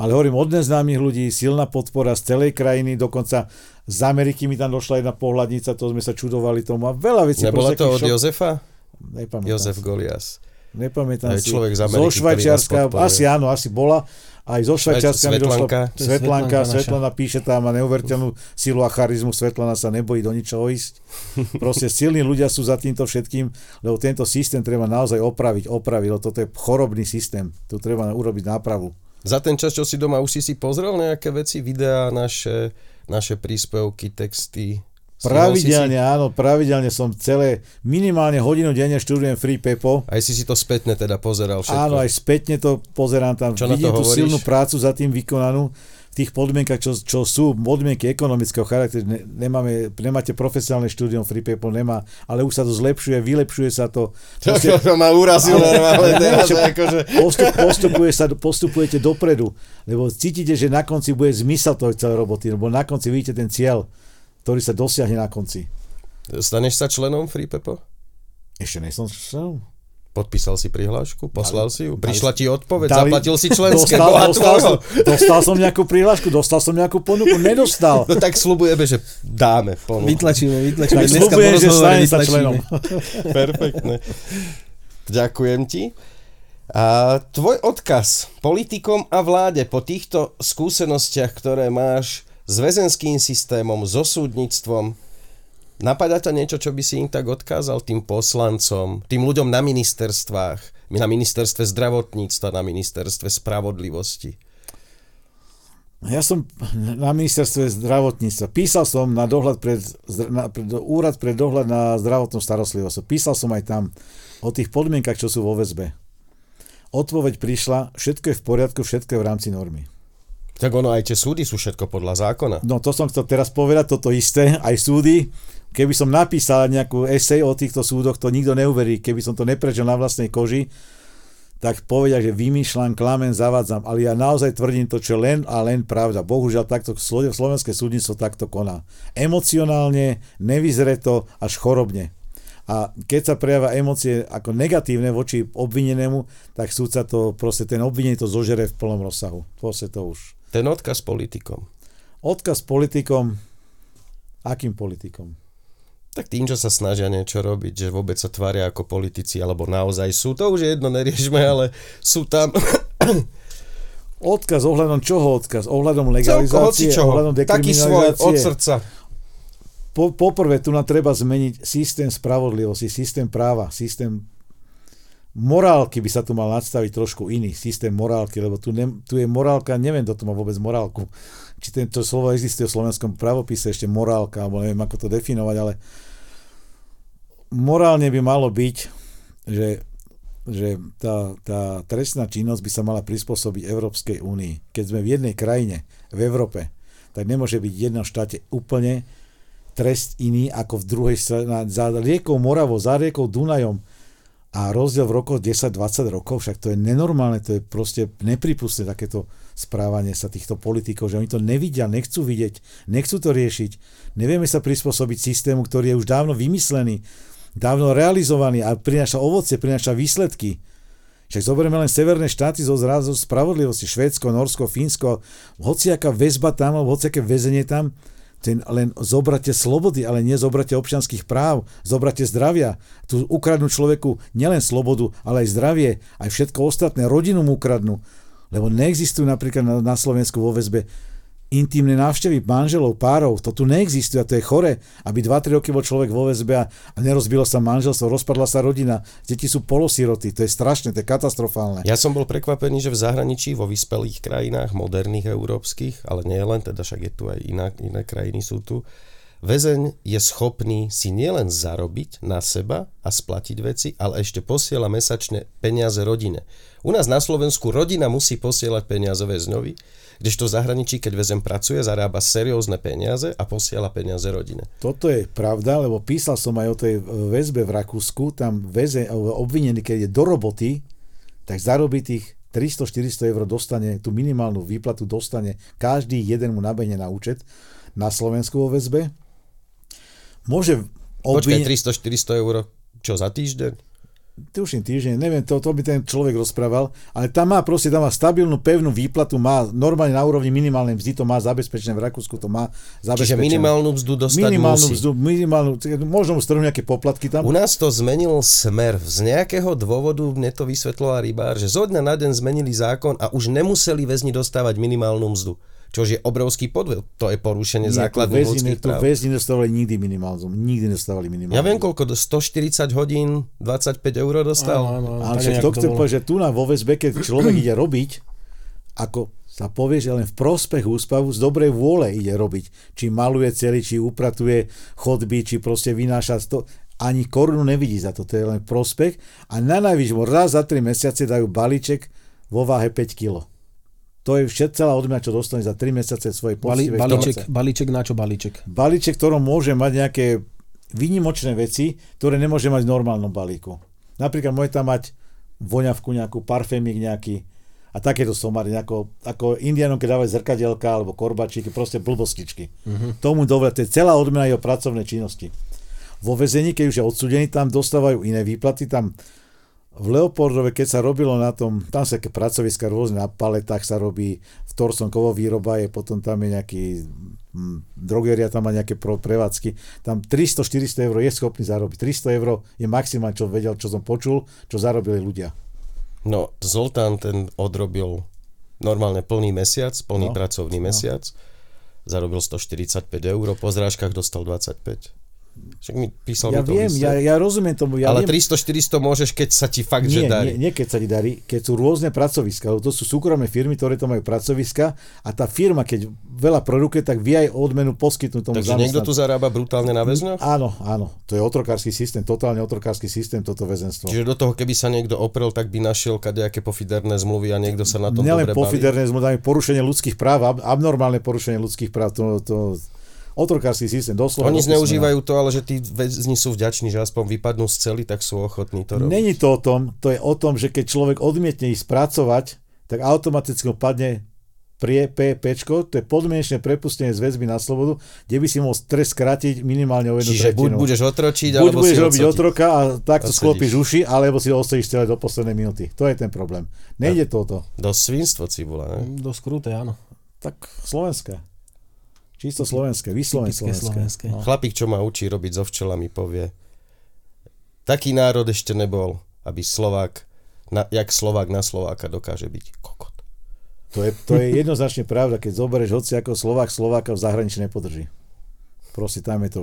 ale hovorím od neznámych ľudí, silná podpora z celej krajiny, dokonca z Ameriky mi tam došla jedna pohľadnica, to sme sa čudovali tomu a veľa vecí. Nebola to od šok... Jozefa? Nepamätám. Jozef Golias. Nepamätám si. Človek z Ameriky, zo Švajčiarska, asi áno, asi bola. Aj zo Švajčiarska mi došla Svetlanka, Svetlana píše tam má neuveriteľnú silu a charizmu, Svetlana sa nebojí do ničoho ísť. <laughs> Proste silní ľudia sú za týmto všetkým, lebo tento systém treba naozaj opraviť, opraviť, lebo toto je chorobný systém, tu treba urobiť nápravu. Za ten čas, čo si doma, už si si pozrel nejaké veci, videá, naše, naše príspevky, texty? Pravidelne, si... áno, pravidelne som celé, minimálne hodinu denne študujem Free Pepo. Aj si si to spätne teda pozeral všetko? Áno, aj spätne to pozerám tam. Čo Vidím tú silnú prácu za tým vykonanú tých podmienkach, čo, čo sú podmienky ekonomického charakteru, ne, nemáme, nemáte profesionálne štúdium Free People, nemá, ale už sa to zlepšuje, vylepšuje sa to. Proste, to, to ma urazil normálne teraz, akože... Postup, postupuje sa, postupujete dopredu, lebo cítite, že na konci bude zmysel toho celej roboty, lebo na konci vidíte ten cieľ, ktorý sa dosiahne na konci. Staneš sa členom Free Pepo? Ešte nie som členom. Podpísal si prihlášku, poslal si ju, prišla ti odpoveď, dali, zaplatil si členské. Dostal, dostal, som, dostal som nejakú prihlášku, dostal som nejakú ponuku, nedostal. No tak slubujeme, že dáme ponuku. Vytlačíme, vytlačíme. Tak slubujem, že stanem sa členom. <laughs> Perfektne. Ďakujem ti. A tvoj odkaz politikom a vláde po týchto skúsenostiach, ktoré máš s väzenským systémom, so súdnictvom, Napadá ťa niečo, čo by si im tak odkázal tým poslancom, tým ľuďom na ministerstvách, na ministerstve zdravotníctva, na ministerstve spravodlivosti? Ja som na ministerstve zdravotníctva. Písal som na, dohľad pred, na pred, úrad pre dohľad na zdravotnú starostlivosť. Písal som aj tam o tých podmienkach, čo sú vo väzbe. Odpoveď prišla, všetko je v poriadku, všetko je v rámci normy. Tak ono aj tie súdy sú všetko podľa zákona. No to som chcel teraz povedať, toto isté, aj súdy Keby som napísal nejakú esej o týchto súdoch, to nikto neuverí. Keby som to neprežil na vlastnej koži, tak povedia, že vymýšľam, klamen, zavádzam. Ale ja naozaj tvrdím to, čo len a len pravda. Bohužiaľ, takto slovenské súdnictvo takto koná. Emocionálne, nevyzre to až chorobne. A keď sa prejavia emócie ako negatívne voči obvinenému, tak súdca to proste, ten obvinený to zožere v plnom rozsahu. Proste to už. Ten odkaz politikom. Odkaz politikom, akým politikom? Tak tým, čo sa snažia niečo robiť, že vôbec sa tvária ako politici, alebo naozaj sú, to už je jedno, neriešme, ale sú tam... <coughs> Odkaz ohľadom čoho odkaz? Ohľadom legalizácie, čoho. ohľadom Taký svoj, od srdca. Po, poprvé, tu nám treba zmeniť systém spravodlivosti, systém práva, systém morálky by sa tu mal nadstaviť trošku iný, systém morálky, lebo tu, ne, tu je morálka, neviem, kto tu má vôbec morálku. Či tento slovo existuje v slovenskom pravopise ešte morálka, alebo neviem, ako to definovať, ale morálne by malo byť, že, že tá, tá trestná činnosť by sa mala prispôsobiť Európskej únii. Keď sme v jednej krajine, v Európe, tak nemôže byť v jednom štáte úplne trest iný ako v druhej strane. Za riekou Moravou, za riekou Dunajom a rozdiel v rokoch 10-20 rokov, však to je nenormálne, to je proste nepripustné takéto správanie sa týchto politikov, že oni to nevidia, nechcú vidieť, nechcú to riešiť. Nevieme sa prispôsobiť systému, ktorý je už dávno vymyslený, dávno realizovaný a prináša ovoce, prináša výsledky. Však zoberieme len severné štáty zo zrazu spravodlivosti, Švédsko, Norsko, Fínsko, hociaká väzba tam, alebo hociaké väzenie tam, ten len zobrate slobody, ale nie zobrate občianských práv, zobrate zdravia. Tu ukradnú človeku nielen slobodu, ale aj zdravie, aj všetko ostatné, rodinu mu ukradnú. Lebo neexistujú napríklad na, na Slovensku vo väzbe intimné návštevy manželov, párov, to tu neexistuje a to je chore, aby 2-3 roky bol človek vo väzbe a, a nerozbilo sa manželstvo, rozpadla sa rodina, deti sú polosiroty, to je strašné, to je katastrofálne. Ja som bol prekvapený, že v zahraničí, vo vyspelých krajinách, moderných európskych, ale nie len, teda však je tu aj iná, iné krajiny sú tu, Väzeň je schopný si nielen zarobiť na seba a splatiť veci, ale ešte posiela mesačne peniaze rodine. U nás na Slovensku rodina musí posielať peniaze väzňovi, kdežto v zahraničí, keď väzem pracuje, zarába seriózne peniaze a posiela peniaze rodine. Toto je pravda, lebo písal som aj o tej väzbe v Rakúsku, tam väze, obvinený, keď je do roboty, tak zarobí tých 300-400 eur dostane, tú minimálnu výplatu dostane, každý jeden mu nabehne na účet na Slovensku vo väzbe. Môže obvine... Počkaj, 300-400 eur čo za týždeň? tuším týždeň, neviem, to, to by ten človek rozprával, ale tam má proste, tam má stabilnú, pevnú výplatu, má normálne na úrovni minimálnej mzdy, to má zabezpečené v Rakúsku, to má zabezpečené. Čiže minimálnu mzdu dostať minimálnu musí. Mzdu, minimálnu, možno mu strhnú nejaké poplatky tam. U nás to zmenil smer. Z nejakého dôvodu mne to vysvetloval rybár, že zo dňa na deň zmenili zákon a už nemuseli väzni dostávať minimálnu mzdu čo je obrovský podvod. To je porušenie Nie, základných ľudských práv. väzni nedostávali nikdy minimálnu, nikdy nedostávali minimálnu. Ja viem koľko, 140 hodín, 25 eur dostal. Áno, áno, Ale však to chcem povedať, že tu na vo väzbe, keď človek ide robiť, ako sa povie, že len v prospech úspavu z dobrej vôle ide robiť. Či maluje celý, či upratuje chodby, či proste vynáša to, ani korunu nevidí za to, to je len prospech. A na najvyš mu raz za 3 mesiace dajú balíček vo váhe 5 kg. To je všetko celá odmena, čo dostane za 3 mesiace svojej Bali, balíček, balíček na čo balíček? Balíček, ktorom môže mať nejaké výnimočné veci, ktoré nemôže mať v normálnom balíku. Napríklad môže tam mať voňavku nejakú, parfémik nejaký a takéto somary, ako, ako Indianom, keď dávajú zrkadielka alebo korbačíky, proste blbostičky. Uh-huh. Tomu dobre, to je celá odmena jeho pracovnej činnosti. vo vezení, keď už je odsudený, tam dostávajú iné výplaty, tam v Leopoldove, keď sa robilo na tom, tam sa také pracoviska rôzne, na paletách sa robí, v Torsonkovo výroba je, potom tam je nejaký hm, drogeria tam má nejaké prevádzky, tam 300-400 eur je schopný zarobiť. 300 eur je maximálne, čo vedel, čo som počul, čo zarobili ľudia. No, Zoltán ten odrobil normálne plný mesiac, plný no, pracovný no. mesiac, zarobil 145 eur, po zrážkach dostal 25. Však mi písal ja mi to viem, ja, ja rozumiem tomu. Ja Ale viem. 300-400 môžeš, keď sa ti fakt, nie, že darí. Nie, nie, keď sa ti darí, keď sú rôzne pracoviska, to sú súkromné firmy, ktoré to majú pracoviska a tá firma, keď veľa produkuje, tak vie aj odmenu poskytnúť tomu Takže niekto tu zarába brutálne na väzňoch? Áno, áno. To je otrokársky systém, totálne otrokársky systém toto väzenstvo. Čiže do toho, keby sa niekto oprel, tak by našiel kadejaké pofiderné zmluvy a niekto sa na tom Nielen dobre pofiderné zmluvy, porušenie ľudských práv, abnormálne porušenie ľudských práv, to, to, otrokársky systém, doslova. Oni zneužívajú to, ale že tí väzni sú vďační, že aspoň vypadnú z cely, tak sú ochotní to robiť. Není to o tom, to je o tom, že keď človek odmietne ísť pracovať, tak automaticky padne prie PPčko, to je podmienečné prepustenie z väzby na slobodu, kde by si mohol stres skrátiť minimálne o jednu Čiže tretinu. buď budeš otročiť, buď alebo budeš si robiť otroka a takto sklopíš uši, alebo si osedíš celé do poslednej minúty. To je ten problém. Nejde toto. Do svinstvo cibula, ne? Do skruté, áno. Tak Slovenska. Čisto slovenské, vyslovene slovenské. slovenské. No. Chlapík, čo ma učí robiť so včelami, povie, taký národ ešte nebol, aby Slovák, na, jak Slovák na Slováka dokáže byť kokot. To je, to je jednoznačne pravda, keď zoberieš hoci ako Slovák Slováka v zahraničí nepodrží. Proste tam je to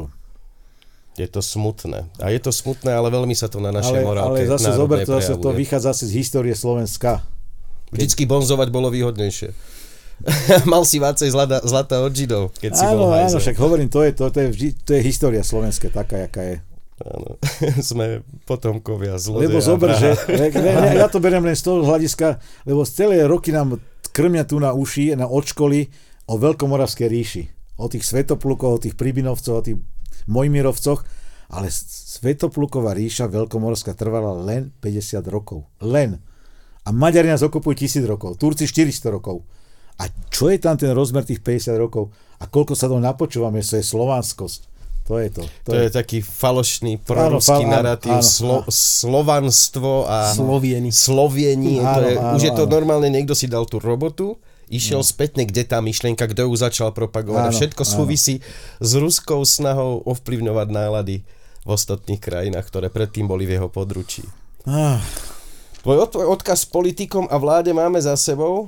je to smutné. A je to smutné, ale veľmi sa to na našej ale, morálke Ale zase zober to, zase to vychádza z histórie Slovenska. Vždycky bonzovať bolo výhodnejšie. <laughs> Mal si vácej zlata, zlata od Židov, keď si áno, bol Áno, však hovorím, to je, to, to, je, vždy, to je história slovenska, taká, jaká je. Áno, <laughs> sme potomkovia zlodeja. Lebo zober, že, ne, ne, <laughs> ja to beriem len z toho hľadiska, lebo z celé roky nám krmia tu na uši, na odškoly o Veľkomoravskej ríši. O tých Svetoplukoch, o tých Pribinovcoch, o tých Mojmirovcoch, ale Svetopluková ríša Veľkomoravská trvala len 50 rokov. Len. A Maďari nás okupujú 1000 rokov, Turci 400 rokov. A čo je tam ten rozmer tých 50 rokov? A koľko sa to napočúvame, to je slovanskosť. To je to. To, to je, je taký falošný prorocký áno, narratív, áno, slo, áno. slovanstvo a slovieni. slovieni. Áno, to je, áno, už je to áno. normálne, niekto si dal tú robotu, išiel no. spätne, kde tá myšlienka, kto ju začal propagovať. Áno, Všetko áno. súvisí s ruskou snahou ovplyvňovať nálady v ostatných krajinách, ktoré predtým boli v jeho područí. Ah. Tvoj odkaz politikom a vláde máme za sebou.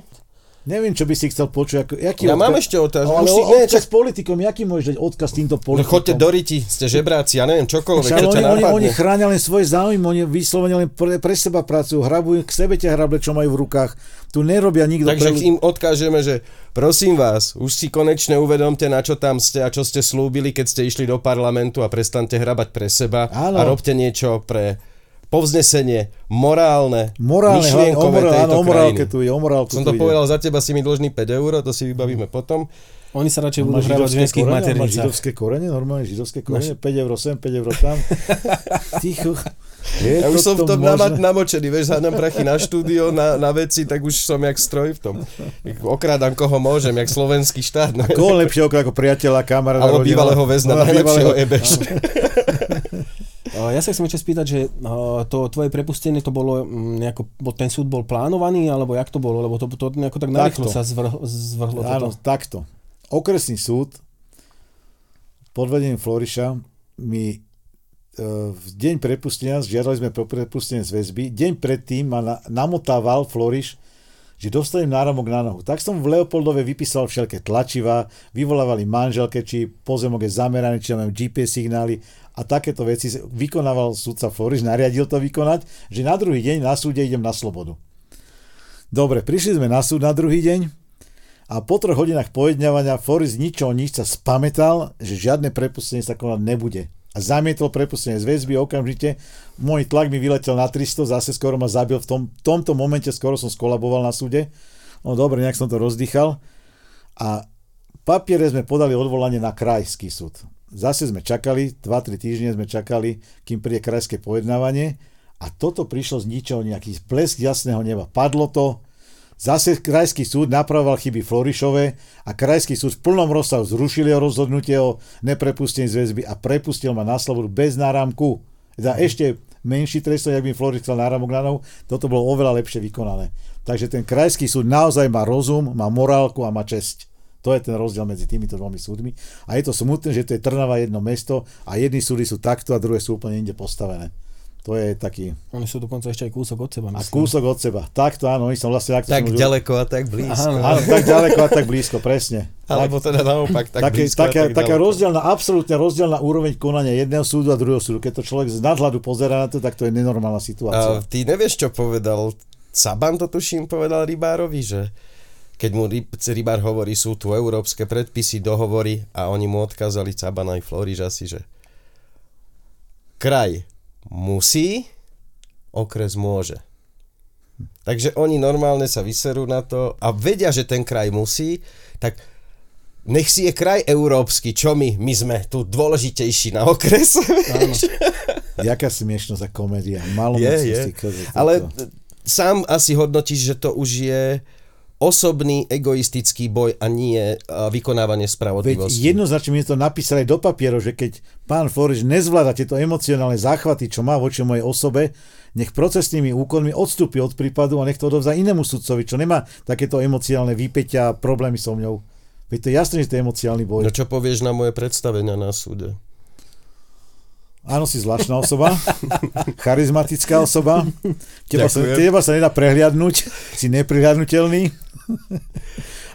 Neviem, čo by si chcel počuť. Ako, jaký ja odkaz? mám ešte otázku. Ale si, ne, politikom, jaký môžeš dať odkaz týmto no politikom? No chodte do riti, ste žebráci, ja neviem, čokoľvek, čo oni, oni, oni chránia len svoje záujmy, oni vyslovene len pre, pre seba pracujú, hrabujú k sebe tie hrable, čo majú v rukách. Tu nerobia nikto. Takže pre... im odkážeme, že prosím vás, už si konečne uvedomte, na čo tam ste a čo ste slúbili, keď ste išli do parlamentu a prestante hrabať pre seba Áno. a robte niečo pre povznesenie morálne, morálne myšlienkové morál, tejto o morálke tu je, o morálku Som to ide. povedal, za teba si mi dlžný 5 eur, to si vybavíme potom. Oni sa radšej budú hrávať v ženských maternicách. židovské korene, normálne židovské korene, 5 eur sem, 5 eur tam. <laughs> Ticho. Je ja už som v tom možné? namočený, vieš, hádam prachy na štúdio, na, na veci, tak už som jak stroj v tom. Okrádam koho môžem, jak slovenský štát. A koho lepšie ako priateľa, kamaráda, Alebo bývalého väzna, no, najlepšieho ebeš. <laughs> Ja sa chcem ešte spýtať, že to tvoje prepustenie, to bolo mm, nejako, ten súd bol plánovaný, alebo jak to bolo? Lebo to, to nejako tak narýchlo sa zvrhlo, zvrhlo Áno, toto. takto. Okresný súd pod vedením Floriša mi e, v deň prepustenia, žiadali sme pro prepustenie z väzby, deň predtým ma namotával Floriš, že dostanem náramok na nohu. Tak som v Leopoldove vypísal všelké tlačiva, vyvolávali manželke, či pozemok je zameraný, či mám GPS signály a takéto veci vykonával sudca Floriš, nariadil to vykonať, že na druhý deň na súde idem na slobodu. Dobre, prišli sme na súd na druhý deň a po troch hodinách pojedňavania Floris ničo nič sa spametal, že žiadne prepustenie sa konať nebude. A zamietol prepustenie z väzby okamžite. Môj tlak mi vyletel na 300, zase skoro ma zabil. V tom, tomto momente skoro som skolaboval na súde. No dobre, nejak som to rozdychal. A papiere sme podali odvolanie na krajský súd. Zase sme čakali, 2-3 týždne sme čakali, kým príde krajské pojednávanie a toto prišlo z ničoho, nejaký blesk jasného neba. Padlo to, Zase krajský súd napravoval chyby Florišové a krajský súd v plnom rozsahu zrušil jeho rozhodnutie o neprepustení z väzby a prepustil ma na slobodu bez náramku. Za ešte menší trest, ak by Floriš chcel náramok na nohu, toto bolo oveľa lepšie vykonané. Takže ten krajský súd naozaj má rozum, má morálku a má česť. To je ten rozdiel medzi týmito dvomi súdmi. A je to smutné, že to je Trnava jedno mesto a jedni súdy sú takto a druhé sú úplne inde postavené. To je taký... Oni sú dokonca ešte aj kúsok od seba, myslím. A kúsok od seba. Takto áno, oni som vlastne... Tak som ďaleko a tak blízko. Áno, áno, tak ďaleko a tak blízko, presne. Alebo teda naopak, tak také, blízko taká, tak taká rozdielna, absolútne rozdielna úroveň konania jedného súdu a druhého súdu. Keď to človek z nadhľadu pozera na to, tak to je nenormálna situácia. A ty nevieš, čo povedal Saban, to tuším, povedal Rybárovi, že keď mu rybár hovorí, sú tu európske predpisy, dohovory a oni mu odkázali Caban aj Floriž asi, že kraj musí, okres môže. Takže oni normálne sa vyserú na to a vedia, že ten kraj musí, tak nech si je kraj európsky, čo my? My sme tu dôležitejší na okres. Áno. Jaká smiešnosť a komédia. Malo je, je. Ale sám asi hodnotíš, že to už je osobný egoistický boj a nie vykonávanie spravodlivosti. Veď jednoznačne mi to napísali do papierov, že keď pán Floriš nezvláda tieto emocionálne záchvaty, čo má voči mojej osobe, nech procesnými úkonmi odstúpi od prípadu a nech to odovzdá inému sudcovi, čo nemá takéto emocionálne výpeťa a problémy so mňou. Veď to je jasné, že to je emocionálny boj. No čo povieš na moje predstavenia na súde? Áno, si zvláštna osoba, <laughs> charizmatická osoba. Teba sa, teba sa nedá prehliadnúť, si neprihliadnutelný.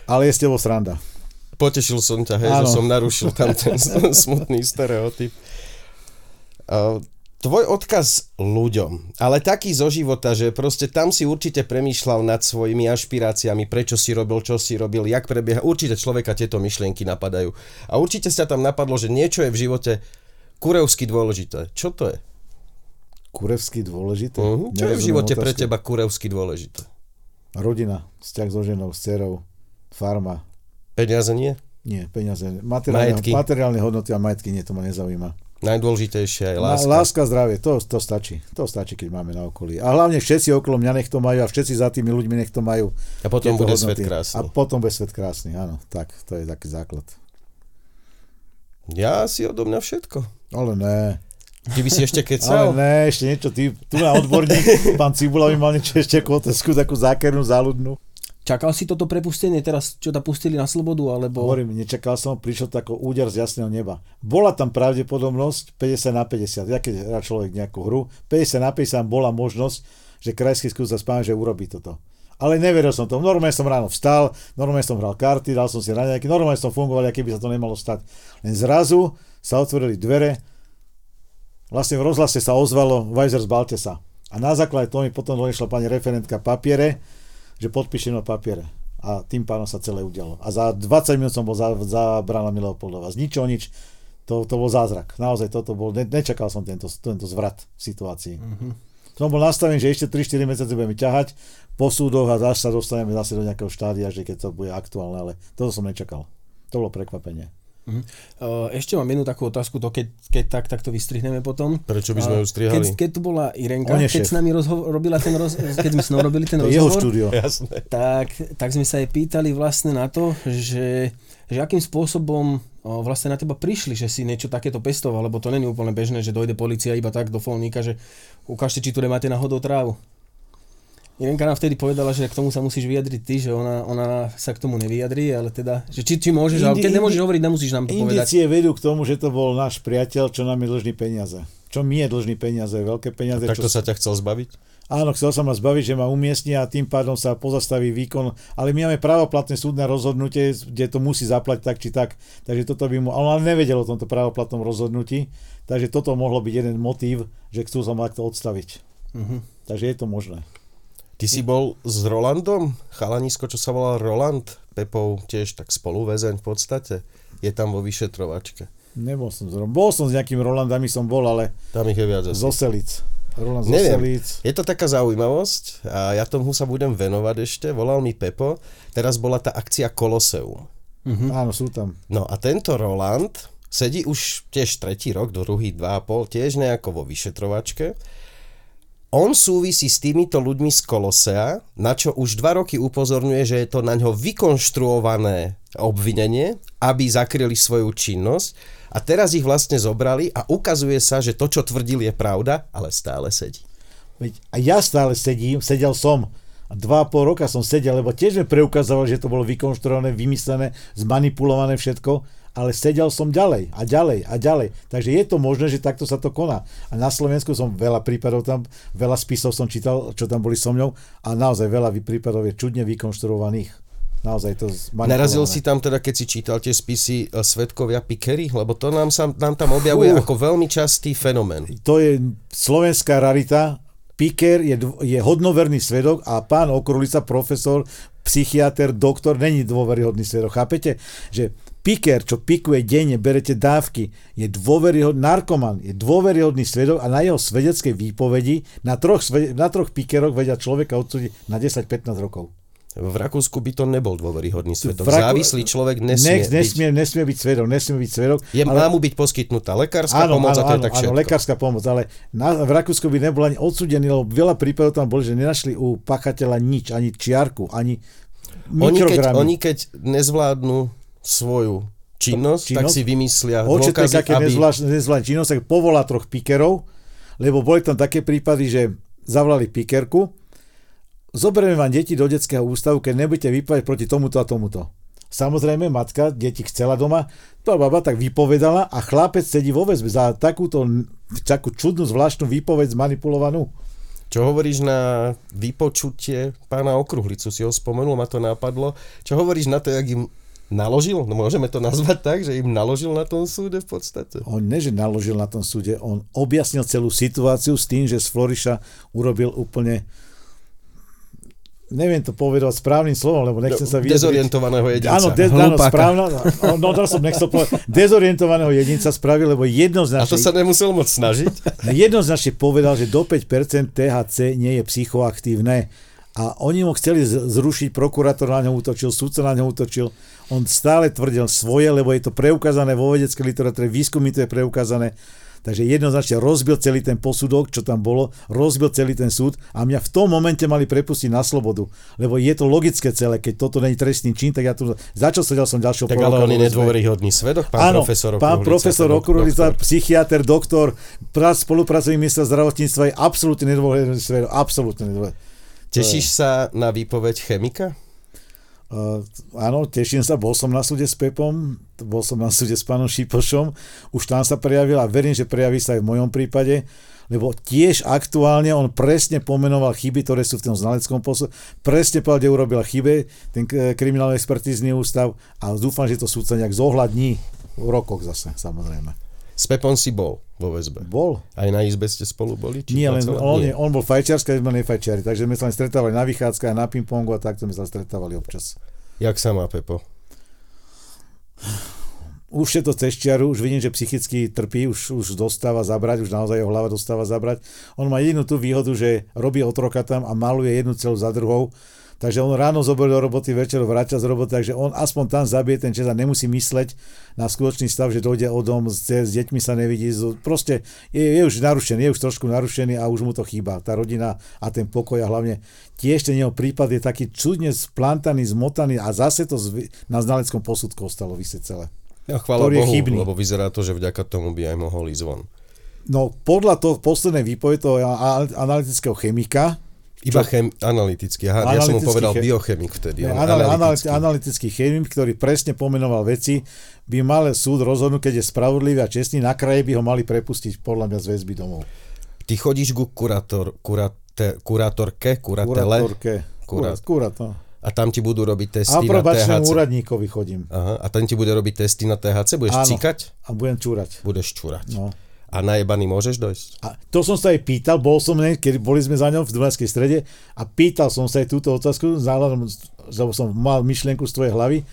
Ale je s tebou sranda. Potešil som ťa, hej, že som narušil tam ten <laughs> smutný stereotyp. Tvoj odkaz ľuďom, ale taký zo života, že proste tam si určite premýšľal nad svojimi ašpiráciami, prečo si robil, čo si robil, jak prebieha. Určite človeka tieto myšlienky napadajú. A určite sa tam napadlo, že niečo je v živote kurevsky dôležité. Čo to je? Kurevsky dôležité? Uh-huh. Čo je v živote otázku. pre teba kurevsky dôležité? Rodina, vzťah so ženou, s dcerou, farma. Peniaze nie? Nie, peniaze. Materiálne, materiálne hodnoty a majetky nie, to ma nezaujíma. Najdôležitejšia je láska. Láska, zdravie, to, to stačí. To stačí, keď máme na okolí. A hlavne všetci okolo mňa nech to majú a všetci za tými ľuďmi nech to majú. A potom bude hodnoty. svet krásny. A potom bude svet krásny, áno. Tak, to je taký základ. Ja si odo mňa všetko. Ale ne. Ty by si ešte kecal? Ale ne, ešte niečo, ty, tu na odborník, <laughs> pán Cibula by mal niečo ešte ako otázku, takú zákernú, záľudnú. Čakal si toto prepustenie teraz, čo ta pustili na slobodu, alebo... Hovorím, nečakal som, prišiel to ako úder z jasného neba. Bola tam pravdepodobnosť 50 na 50, ja keď hrá človek nejakú hru, 50 na 50 bola možnosť, že krajský skús sa že urobí toto. Ale neveril som to. Normálne som ráno vstal, normálne som hral karty, dal som si raňajky, normálne som fungoval, aké by sa to nemalo stať. Len zrazu sa otvorili dvere, vlastne v rozhlase sa ozvalo Weiser z Baltesa. A na základe toho mi potom došla pani referentka papiere, že podpíšem na papiere. A tým pádom sa celé udialo. A za 20 minút som bol za, za brána Mileopoldova. Z ničoho nič. To, to bol zázrak. Naozaj toto bol, ne, nečakal som tento, tento zvrat v situácii. Mm-hmm. Som bol nastavený, že ešte 3-4 mesiace budeme ťahať po súdoch a zase sa dostaneme zase do nejakého štádia, že keď to bude aktuálne, ale toto som nečakal. To bolo prekvapenie. Uh-huh. Ešte mám jednu takú otázku, to keď, keď tak, tak to vystrihneme potom. Prečo by sme ju strihali? Keď, keď tu bola Irenka, keď s nami rozho- robila ten roz- <laughs> keď sme s ňou robili ten rozhovor, jeho štúdio. Tak, tak sme sa jej pýtali vlastne na to, že, že akým spôsobom vlastne na teba prišli, že si niečo takéto pestoval, lebo to není úplne bežné, že dojde policia iba tak do folníka, že ukážte, či tu nemáte náhodou trávu. Irenka nám vtedy povedala, že k tomu sa musíš vyjadriť ty, že ona, ona sa k tomu nevyjadrí, ale teda, že či, či môžeš, indi, ale keď nemôžeš hovoriť, nemusíš nám to povedať. Indície vedú k tomu, že to bol náš priateľ, čo nám je dlžný peniaze. Čo mi je dlžný peniaze, veľké peniaze. Tak to čo... sa ťa chcel zbaviť? Áno, chcel sa ma zbaviť, že ma umiestni a tým pádom sa pozastaví výkon, ale my máme právoplatné súdne rozhodnutie, kde to musí zaplatiť tak či tak, takže toto by mu, ale on nevedel o tomto právoplatnom rozhodnutí, takže toto mohlo byť jeden motív, že chcú sa ma takto odstaviť. Uh-huh. Takže je to možné. Ty si bol s Rolandom, chalanisko, čo sa volal Roland, Pepou tiež tak spoluväzeň v podstate. Je tam vo vyšetrovačke. Nebol som s Bol som s nejakými Rolandami, som bol, ale... Tam ich je viac asi. Zoselic. Roland Neviem, je to taká zaujímavosť a ja tomu sa budem venovať ešte. Volal mi Pepo, teraz bola tá akcia Koloseum. Uh-huh. Áno, sú tam. No a tento Roland sedí už tiež tretí rok, druhý, dva a pol, tiež nejako vo vyšetrovačke on súvisí s týmito ľuďmi z Kolosea, na čo už dva roky upozorňuje, že je to na ňo vykonštruované obvinenie, aby zakryli svoju činnosť a teraz ich vlastne zobrali a ukazuje sa, že to, čo tvrdil, je pravda, ale stále sedí. A ja stále sedím, sedel som. A dva a pol roka som sedel, lebo tiež mi preukazoval, že to bolo vykonštruované, vymyslené, zmanipulované všetko ale sedel som ďalej a ďalej a ďalej. Takže je to možné, že takto sa to koná. A na Slovensku som veľa prípadov tam, veľa spisov som čítal, čo tam boli so mňou a naozaj veľa prípadov je čudne vykonštruovaných. Naozaj to Narazil si tam teda, keď si čítal tie spisy e, Svetkovia Pikery? Lebo to nám, sa, nám tam objavuje uh, ako veľmi častý fenomén. To je slovenská rarita. Piker je, je hodnoverný svedok a pán Okrulica, profesor, psychiatr, doktor, není dôveryhodný svedok. Chápete? Že piker, čo pikuje denne, berete dávky, je dôveryhodný, narkoman, je dôveryhodný svedok a na jeho svedeckej výpovedi na troch, na troch pikeroch vedia človeka odsúdiť na 10-15 rokov. V Rakúsku by to nebol dôveryhodný svedok. Raku... Závislý človek nesmie, Nech, nesmie, byť... nesmie byť svedok, nesmie byť svedok. Je, ale... Má mu byť poskytnutá lekárska áno, pomoc áno, a to áno, je tak všetko. Áno, lekárska pomoc, ale na, v Rakúsku by nebol ani odsudený, lebo veľa prípadov tam boli, že nenašli u pachateľa nič, ani čiarku, ani oni keď, oni keď nezvládnu svoju činnosť, činnosť, tak si vymyslia dôkazy, aby... nezvládne činnosť, tak povolá troch pikerov, lebo boli tam také prípady, že zavolali pikerku, zoberieme vám deti do detského ústavu, keď nebudete vypovedať proti tomuto a tomuto. Samozrejme, matka deti chcela doma, to baba tak vypovedala a chlapec sedí vo väzbe za takúto takú čudnú, zvláštnu výpoveď zmanipulovanú. Čo hovoríš na vypočutie pána Okruhlicu, si ho spomenul, ma to napadlo. Čo hovoríš na to, jak im naložil, no môžeme to nazvať tak, že im naložil na tom súde v podstate? On ne, že naložil na tom súde, on objasnil celú situáciu s tým, že z Floriša urobil úplne neviem to povedať správnym slovom, lebo nechcem sa vyjadriť. Dezorientovaného jedinca. Áno, de, áno správna, no, no to som nechcel povedať. Dezorientovaného jedinca spravil, lebo jednoznačne... A to sa nemusel moc snažiť? <laughs> Jednoznačne povedal, že do 5% THC nie je psychoaktívne. A oni mu chceli zrušiť, prokurátor na ňo útočil, súdca na ňo útočil. On stále tvrdil svoje, lebo je to preukázané vo vedeckej literatúre, výskumy to je preukázané. Takže jednoznačne rozbil celý ten posudok, čo tam bolo, rozbil celý ten súd a mňa v tom momente mali prepustiť na slobodu. Lebo je to logické celé, keď toto není trestný čin, tak ja tu... Za čo sedel som ďalšieho Tak ale on je nedôveryhodný svedok, pán Áno, profesor pán profesor Okurulica, psychiatr, doktor, spolupracovný minister zdravotníctva je absolútne nedôveryhodný svedok, absolútne nedôveryhodný. Tešíš sa na výpoveď chemika? Uh, áno, teším sa, bol som na súde s Pepom, bol som na súde s pánom Šipošom, už tam sa prejavil a verím, že prejaví sa aj v mojom prípade, lebo tiež aktuálne on presne pomenoval chyby, ktoré sú v tom znaleckom posle, presne povedal, kde urobil chybe ten kriminálny expertízny ústav a dúfam, že to súdca nejak zohľadní v rokoch zase, samozrejme. S Pepom si bol vo väzbe? Bol. Aj na izbe ste spolu boli? Či Nie, len on, Nie. on bol fajčiarsky, a sme nefajčiari, takže sme sa len stretávali na vychádzkach, na pingpongu a takto sme sa stretávali občas. Jak sa má Pepo? Už je to cez čiaru, už vidím, že psychicky trpí, už, už dostáva zabrať, už naozaj jeho hlava dostáva zabrať. On má jedinú tú výhodu, že robí otroka tam a maluje jednu celú za druhou Takže on ráno zoberie do roboty, večer vráťa z roboty, takže on aspoň tam zabije ten čas a nemusí mysleť na skutočný stav, že dojde o dom, s, s deťmi sa nevidí. Proste je, je už narušený, je už trošku narušený a už mu to chýba. Tá rodina a ten pokoj a hlavne tiež ten jeho prípad je taký čudne splantaný, zmotaný a zase to na znaleckom posudku ostalo vysieť celé. Ja, chvála Bohu, chybný. lebo vyzerá to, že vďaka tomu by aj mohol ísť von. No podľa toho poslednej výpovede toho analytického chemika, iba chem, analytický, aha, analytický ja som mu povedal chem... biochemik vtedy. Ne, analytický. analytický chemik, ktorý presne pomenoval veci, by mal súd rozhodnúť, keď je spravodlivý a čestný, na kraje by ho mali prepustiť podľa mňa z väzby domov. Ty chodíš ku kurátor, kurate, kurátorke, kuratele? Kurátorke, kurát, kurát, no. A tam ti budú robiť testy na THC. úradníkovi chodím. Aha, a tam ti bude robiť testy na THC? Budeš Áno, cikať? a budem čúrať. Budeš čúrať. No. A na jebaný môžeš dojsť? A to som sa aj pýtal, bol som, keď boli sme za ňou v Dunajskej strede a pýtal som sa aj túto otázku, záhľadom, lebo som mal myšlienku z tvojej hlavy,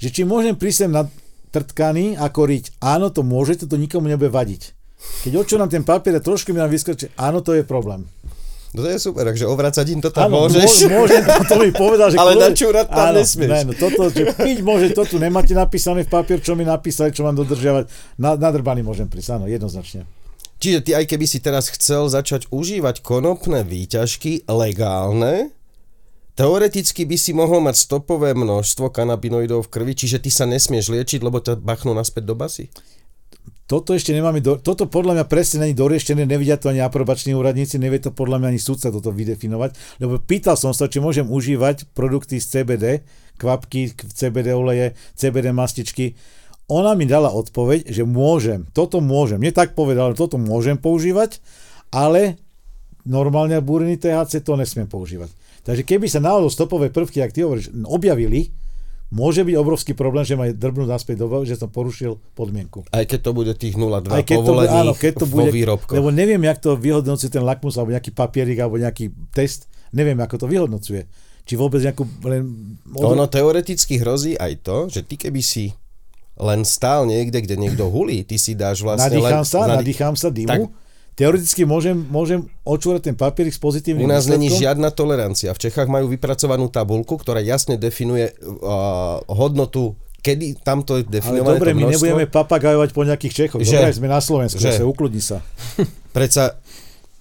že či môžem prísť na trtkaný a koriť, áno, to môžete, to nikomu nebude vadiť. Keď nám ten papier a trošku mi nám vyskočí, áno, to je problém. No to je super, takže ovracať im to tam ano, môžeš. Môžem, to mi povedal, že... <laughs> Ale načúrať tam áno, nesmieš. Ne, no toto, že piť môže, to tu nemáte napísané v papier, čo mi napísali, čo mám dodržiavať. Na, na drbaný môžem prísť, áno, jednoznačne. Čiže ty aj keby si teraz chcel začať užívať konopné výťažky legálne, teoreticky by si mohol mať stopové množstvo kanabinoidov v krvi, čiže ty sa nesmieš liečiť, lebo ťa bachnú naspäť do basy? Toto ešte nemáme, do, toto podľa mňa presne není dorieštené, nevidia to ani aprobační úradníci, nevie to podľa mňa ani súdca toto vydefinovať, lebo pýtal som sa, či môžem užívať produkty z CBD, kvapky, CBD oleje, CBD mastičky. Ona mi dala odpoveď, že môžem, toto môžem, nie tak povedal, toto môžem používať, ale normálne búrený THC to nesmiem používať. Takže keby sa náhodou stopové prvky, ak ty hovoríš, objavili, môže byť obrovský problém, že ma drbnú naspäť do že som porušil podmienku. Aj keď to bude tých 0,2 Aj keď áno, keď to bude, výrobkoch. Lebo neviem, jak to vyhodnocuje ten lakmus, alebo nejaký papierik, alebo nejaký test. Neviem, ako to vyhodnocuje. Či vôbec nejakú... Len... Ono teoreticky hrozí aj to, že ty keby si len stál niekde, kde niekto hulí, ty si dáš vlastne nadýcham len... Sa, nadýcham sa dymu, tak Teoreticky môžem, môžem odčúrať ten papierik s pozitívnym U nás není žiadna tolerancia. V Čechách majú vypracovanú tabulku, ktorá jasne definuje uh, hodnotu kedy tamto je definované Ale dobre, my nebudeme papagajovať po nejakých Čechoch. Že, dobre, sme na Slovensku, že, sa ukludni sa. <laughs> Preca,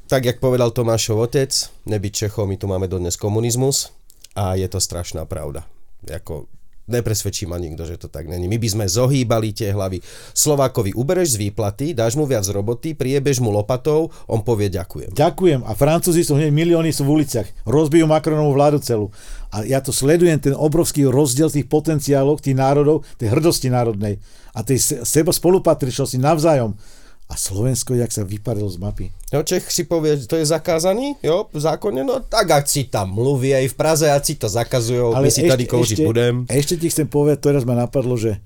tak jak povedal Tomášov otec, nebyť Čechov, my tu máme dodnes komunizmus a je to strašná pravda. Jako, Nepresvedčí ma nikto, že to tak není. My by sme zohýbali tie hlavy. Slovákovi ubereš z výplaty, dáš mu viac roboty, priebež mu lopatou, on povie ďakujem. Ďakujem. A Francúzi sú hneď milióny sú v uliciach. Rozbijú Macronovú vládu celú. A ja to sledujem, ten obrovský rozdiel tých potenciálov, tých národov, tej hrdosti národnej a tej seba spolupatričnosti navzájom. A Slovensko, jak sa vyparilo z mapy. No Čech si povie, že to je zakázaný, jo, v zákone, no tak ak si tam mluví aj v Praze, ak si to zakazujú, my si ešte, tady koužiť ešte, budem. Ešte ti chcem povedať, teraz ma napadlo, že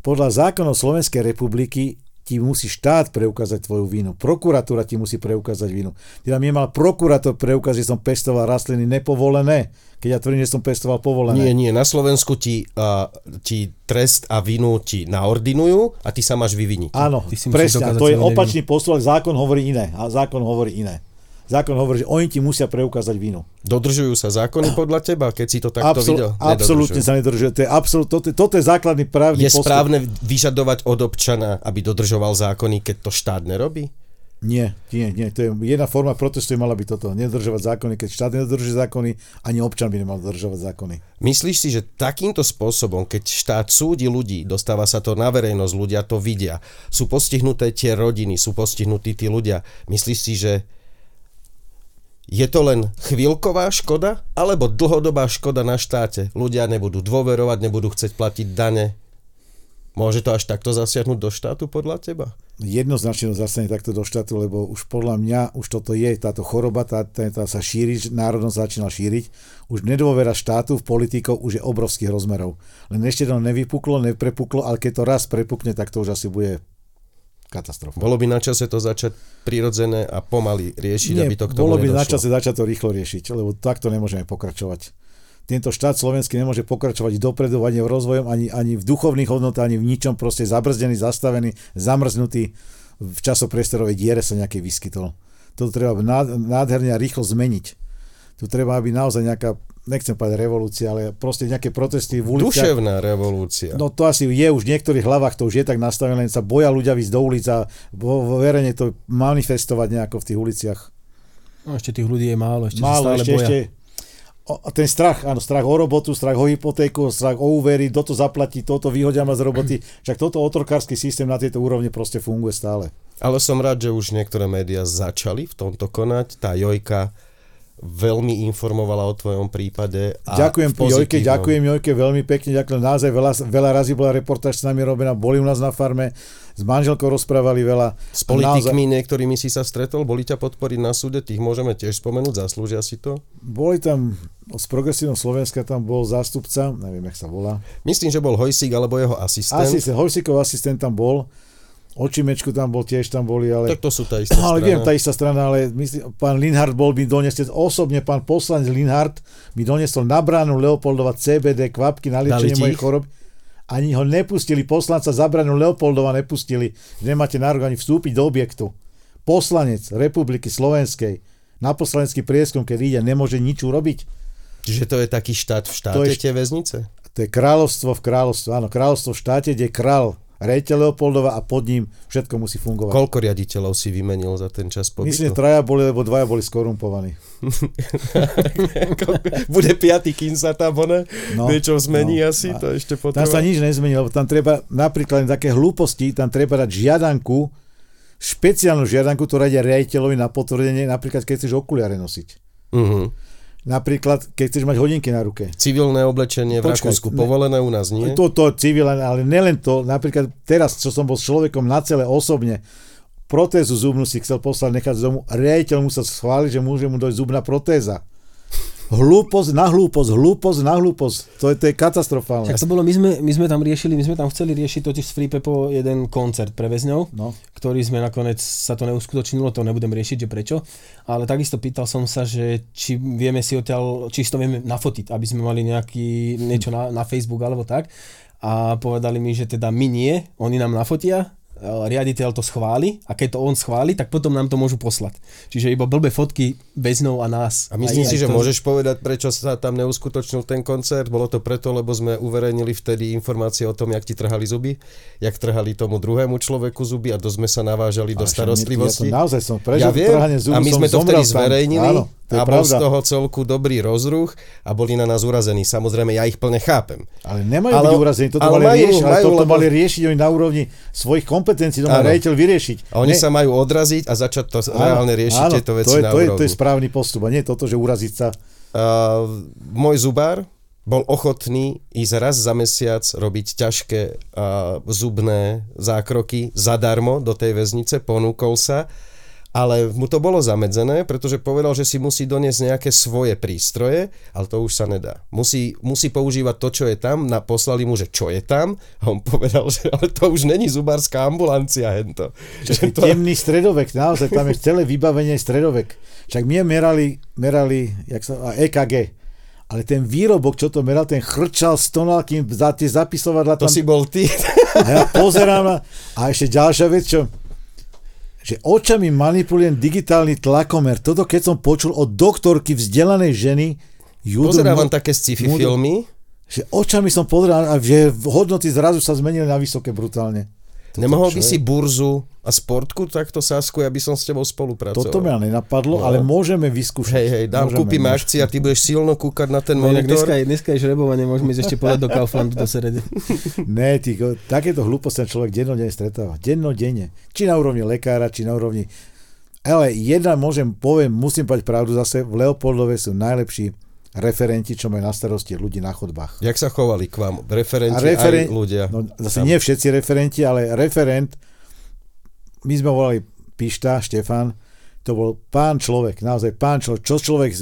podľa zákonov Slovenskej republiky ti musí štát preukázať tvoju vínu. Prokuratúra ti musí preukázať vínu. Teda mi mal prokurátor preukázať, že som pestoval rastliny nepovolené, keď ja tvrdím, že som pestoval povolené. Nie, nie, na Slovensku ti, uh, ti trest a vinu ti naordinujú a ty sa máš vyviniť. Áno, presne, to je opačný postup, zákon hovorí iné. A zákon hovorí iné. Zákon hovorí, že oni ti musia preukázať vínu. Dodržujú sa zákony podľa teba, keď si to takto Absol- videl? Absolútne sa nedodržuje. To je, absol- toto, toto je základný právny Je postup. správne vyžadovať od občana, aby dodržoval zákony, keď to štát nerobí? Nie, nie, nie. To je jedna forma protestu, mala by toto. Nedodržovať zákony. Keď štát nedodržuje zákony, ani občan by nemal dodržovať zákony. Myslíš si, že takýmto spôsobom, keď štát súdi ľudí, dostáva sa to na verejnosť, ľudia to vidia, sú postihnuté tie rodiny, sú postihnutí tí ľudia, myslíš si, že je to len chvíľková škoda, alebo dlhodobá škoda na štáte? Ľudia nebudú dôverovať, nebudú chcieť platiť dane. Môže to až takto zasiahnuť do štátu podľa teba? Jednoznačne to zasiahne takto do štátu, lebo už podľa mňa už toto je, táto choroba, tá, tá, sa šíri, národnosť začína šíriť. Už nedôvera štátu v politikov už je obrovských rozmerov. Len ešte to nevypuklo, neprepuklo, ale keď to raz prepukne, tak to už asi bude katastrofa. Bolo by na čase to začať prirodzené a pomaly riešiť, Nie, aby to k tomu bolo by nedošlo. na čase začať to rýchlo riešiť, lebo takto nemôžeme pokračovať. Tento štát slovenský nemôže pokračovať dopredu ani v rozvojom, ani, ani v duchovných hodnotách, ani v ničom, proste zabrzdený, zastavený, zamrznutý, v časopriestorovej diere sa nejaký vyskytol. Toto treba nádherne a rýchlo zmeniť. Tu treba, aby naozaj nejaká nechcem povedať revolúcia, ale proste nejaké protesty v uliciach. Duševná revolúcia. No to asi je už v niektorých hlavách, to už je tak nastavené, len sa boja ľudia ísť do ulic a vo, vo verejne to manifestovať nejako v tých uliciach. No ešte tých ľudí je málo, ešte málo, sa stále ešte, boja. Ešte, o, ten strach, áno, strach o robotu, strach o hypotéku, strach o úvery, kto to zaplatí, toto vyhodia ma z roboty. Však toto otrokársky systém na tejto úrovni proste funguje stále. Ale som rád, že už niektoré médiá začali v tomto konať. Tá Jojka veľmi informovala o tvojom prípade. A ďakujem Jojke, ďakujem Jojke veľmi pekne, ďakujem naozaj veľa, veľa razy bola reportáž s nami robená, boli u nás na farme, s manželkou rozprávali veľa. S politikmi naozaj... niektorými si sa stretol, boli ťa podporiť na súde, tých môžeme tiež spomenúť, zaslúžia si to? Boli tam, z Progresívneho Slovenska tam bol zástupca, neviem, jak sa volá. Myslím, že bol Hojsík alebo jeho asistent. Asistent, Hojsíkov asistent tam bol Očimečku tam bol, tiež tam boli, ale... Tak to sú tá istá strana. <clears throat> Ale viem, tá istá strana, ale myslím, pán Linhard bol by doniesol, osobne pán poslanec Linhard by doniesol na bránu Leopoldova CBD kvapky na liečenie mojej choroby. Ani ho nepustili, poslanca za bránu Leopoldova nepustili. Nemáte nárok ani vstúpiť do objektu. Poslanec Republiky Slovenskej na poslanecký prieskum, keď ide, nemôže nič urobiť. Čiže to je taký štát v štáte, to je, tie väznice? To je kráľovstvo v kráľovstve, áno, kráľovstvo v štáte, kde je král rejiteľ Leopoldova a pod ním všetko musí fungovať. Koľko riaditeľov si vymenil za ten čas pobytu? Myslím, traja boli, lebo dvaja boli skorumpovaní. <laughs> Bude piatý, kým sa tam one, no, niečo zmení no, asi, to ešte potrvá. Tam sa nič nezmení, lebo tam treba napríklad také hlúposti, tam treba dať žiadanku, špeciálnu žiadanku, ktorá ide riaditeľovi na potvrdenie, napríklad keď chceš okuliare nosiť. Uh-huh. Napríklad, keď chceš mať hodinky na ruke. Civilné oblečenie v Počkaj, Rakúsku ne, povolené u nás nie? To, to civilné, ale nelen to. Napríklad teraz, čo som bol s človekom na celé osobne, protézu zubnú si chcel poslať nechať z domu, riaditeľ musel schváliť, že môže mu dojsť zubná protéza. Hlúposť na hlúposť, hlúposť na hlúposť. To je, to je katastrofálne. Tak to bolo, my sme, my sme tam riešili, my sme tam chceli riešiť totiž s Freepepo jeden koncert pre väzňov, no. ktorý sme nakoniec, sa to neuskutočnilo, to nebudem riešiť, že prečo. Ale takisto pýtal som sa, že či vieme si odtiaľ, či to vieme nafotiť, aby sme mali nejaký, niečo na, na Facebook alebo tak. A povedali mi, že teda my nie, oni nám nafotia, riaditeľ to schváli a keď to on schváli, tak potom nám to môžu poslať. Čiže iba blbé fotky väzňov a nás. A myslím si, že to... môžeš povedať, prečo sa tam neuskutočnil ten koncert? Bolo to preto, lebo sme uverejnili vtedy informácie o tom, jak ti trhali zuby, jak trhali tomu druhému človeku zuby a dosť sme sa navážali do starostlivosti. Ja, naozaj som prežil ja viem, zubu, a my sme to vtedy zverejnili. Áno a bol z toho celku dobrý rozruch a boli na nás urazení. Samozrejme, ja ich plne chápem. Ale nemajú ale, byť urazení, toto ale mali majú, riešiť, majú, toto lebo... mali riešiť oni na úrovni svojich kompetencií, to má rejiteľ vyriešiť. A oni ne... sa majú odraziť a začať to áno, reálne riešiť áno, tieto veci to je, na to je, to je správny postup a nie toto, že uraziť sa. Uh, môj zubár bol ochotný ísť raz za mesiac robiť ťažké uh, zubné zákroky zadarmo do tej väznice, ponúkol sa ale mu to bolo zamedzené, pretože povedal, že si musí doniesť nejaké svoje prístroje, ale to už sa nedá. Musí, musí používať to, čo je tam, na, poslali mu, že čo je tam a on povedal, že ale to už není zubárska ambulancia hento. Že to... Temný stredovek, naozaj tam je celé vybavenie stredovek. Však my merali, merali jak sa, EKG, ale ten výrobok, čo to meral, ten chrčal, stonal, kým za tie zapisovadla tam... To si bol ty. A ja pozerám na... A ešte ďalšia vec, čo že očami manipulujem digitálny tlakomer. Toto keď som počul od doktorky vzdelanej ženy, Judru, Pozerávam mo- také sci-fi filmy. Že očami som pozeral a že hodnoty zrazu sa zmenili na vysoké brutálne. Toto Nemohol by si burzu a sportku takto sásku, aby som s tebou spolupracoval. Toto ma nenapadlo, no. ale môžeme vyskúšať. Hej, hej, dám, môžeme, kúpime môžeme. akcie a ty budeš silno kúkať na ten no, monitor. Dneska je, dneska je žrebovanie, môžeme ísť ešte podať do Kauflandu do sredy. <laughs> ne, ty, takéto hlúposti človek dennodenne stretáva. Dennodenne. Či na úrovni lekára, či na úrovni... Ale jedna môžem, poviem, musím povedať pravdu zase, v Leopoldove sú najlepší referenti, čo majú na starosti ľudí na chodbách. Jak sa chovali k vám? Referenti a referen- aj ľudia? No, zase nie všetci referenti, ale referent, my sme volali Pišta, Štefan, to bol pán človek, naozaj pán človek. Čo človek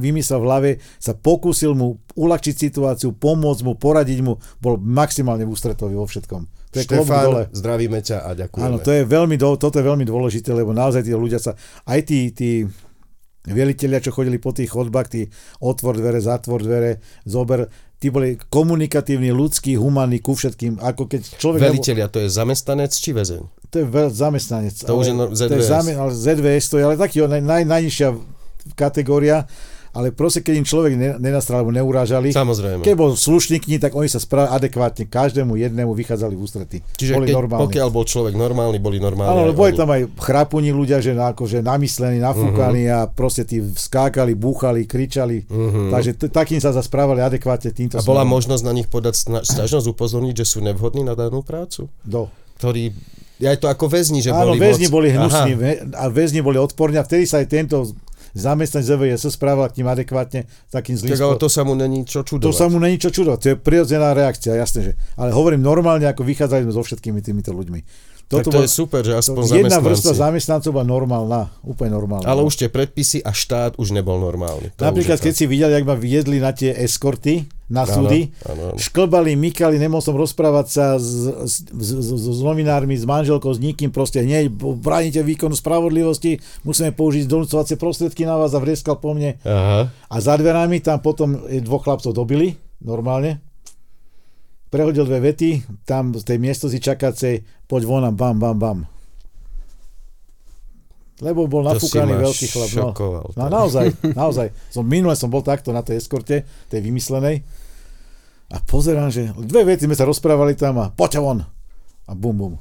vymyslel v hlave, sa pokúsil mu uľahčiť situáciu, pomôcť mu, poradiť mu, bol maximálne ústretový vo všetkom. To je Štefán, dole. zdravíme ťa a ďakujeme. Áno, to je veľmi, toto je veľmi dôležité, lebo naozaj tí ľudia sa, aj tí, tí Veliteľia, čo chodili po tých chodbách, tí otvor dvere, zatvor dvere, zober, tí boli komunikatívni, ľudskí, humanní ku všetkým. Ako keď človek... Veliteľia, to je zamestnanec či väzeň? To je veľ, zamestnanec. To ale, už je ZVS. To je zame, ale ZVS to je ale taký naj, naj, najnižšia kategória ale proste, keď im človek nenastral alebo neurážali, Samozrejme. keď bol slušný k ní, tak oni sa správali adekvátne, každému jednému vychádzali v ústrety. Čiže boli keď, normálni. pokiaľ bol človek normálny, boli normálni. Áno, boli tam aj chrapuní ľudia, že na, akože namyslení, nafúkaní uh-huh. a proste tí skákali, búchali, kričali. Uh-huh. Takže t- takým sa zasprávali adekvátne týmto A bola smerom. možnosť na nich podať sťažnosť, upozorniť, že sú nevhodní na danú prácu? Do. Ktorí ja to ako väzni, že Áno, boli väzni moc... boli hnusní a väzni boli odporní a vtedy sa aj tento zamestnanec ZVS správal k ním adekvátne takým zlým Tak ale to sa mu není čo čudovať. To sa mu není čo čudovať, to je prirodzená reakcia, jasné, že. Ale hovorím normálne, ako vychádzali sme so všetkými týmito ľuďmi. Toto tak to je super, že aspoň Jedna vrstva zamestnancov bola normálna, úplne normálna. Ale už tie predpisy a štát už nebol normálny. To Napríklad, keď si videl, jak ma viedli na tie eskorty, na súdy, ano, ano, ano. šklbali, mykali, nemohol som rozprávať sa s, s, s, s, s novinármi, s manželkou, s nikým, proste hneď bránite výkonu spravodlivosti, musíme použiť donúcovacie prostriedky na vás a vrieskal po mne. Aha. A za dverami tam potom dvoch chlapcov dobili, normálne, prehodil dve vety, tam z tej miestnosti čakacej, poď von a bam, bam, bam. Lebo bol nafúkaný veľký chlap. No, no naozaj, <laughs> naozaj. Som, minule som bol takto na tej eskorte, tej vymyslenej. A pozerám, že dve vety sme sa rozprávali tam a poďte von. A bum, bum.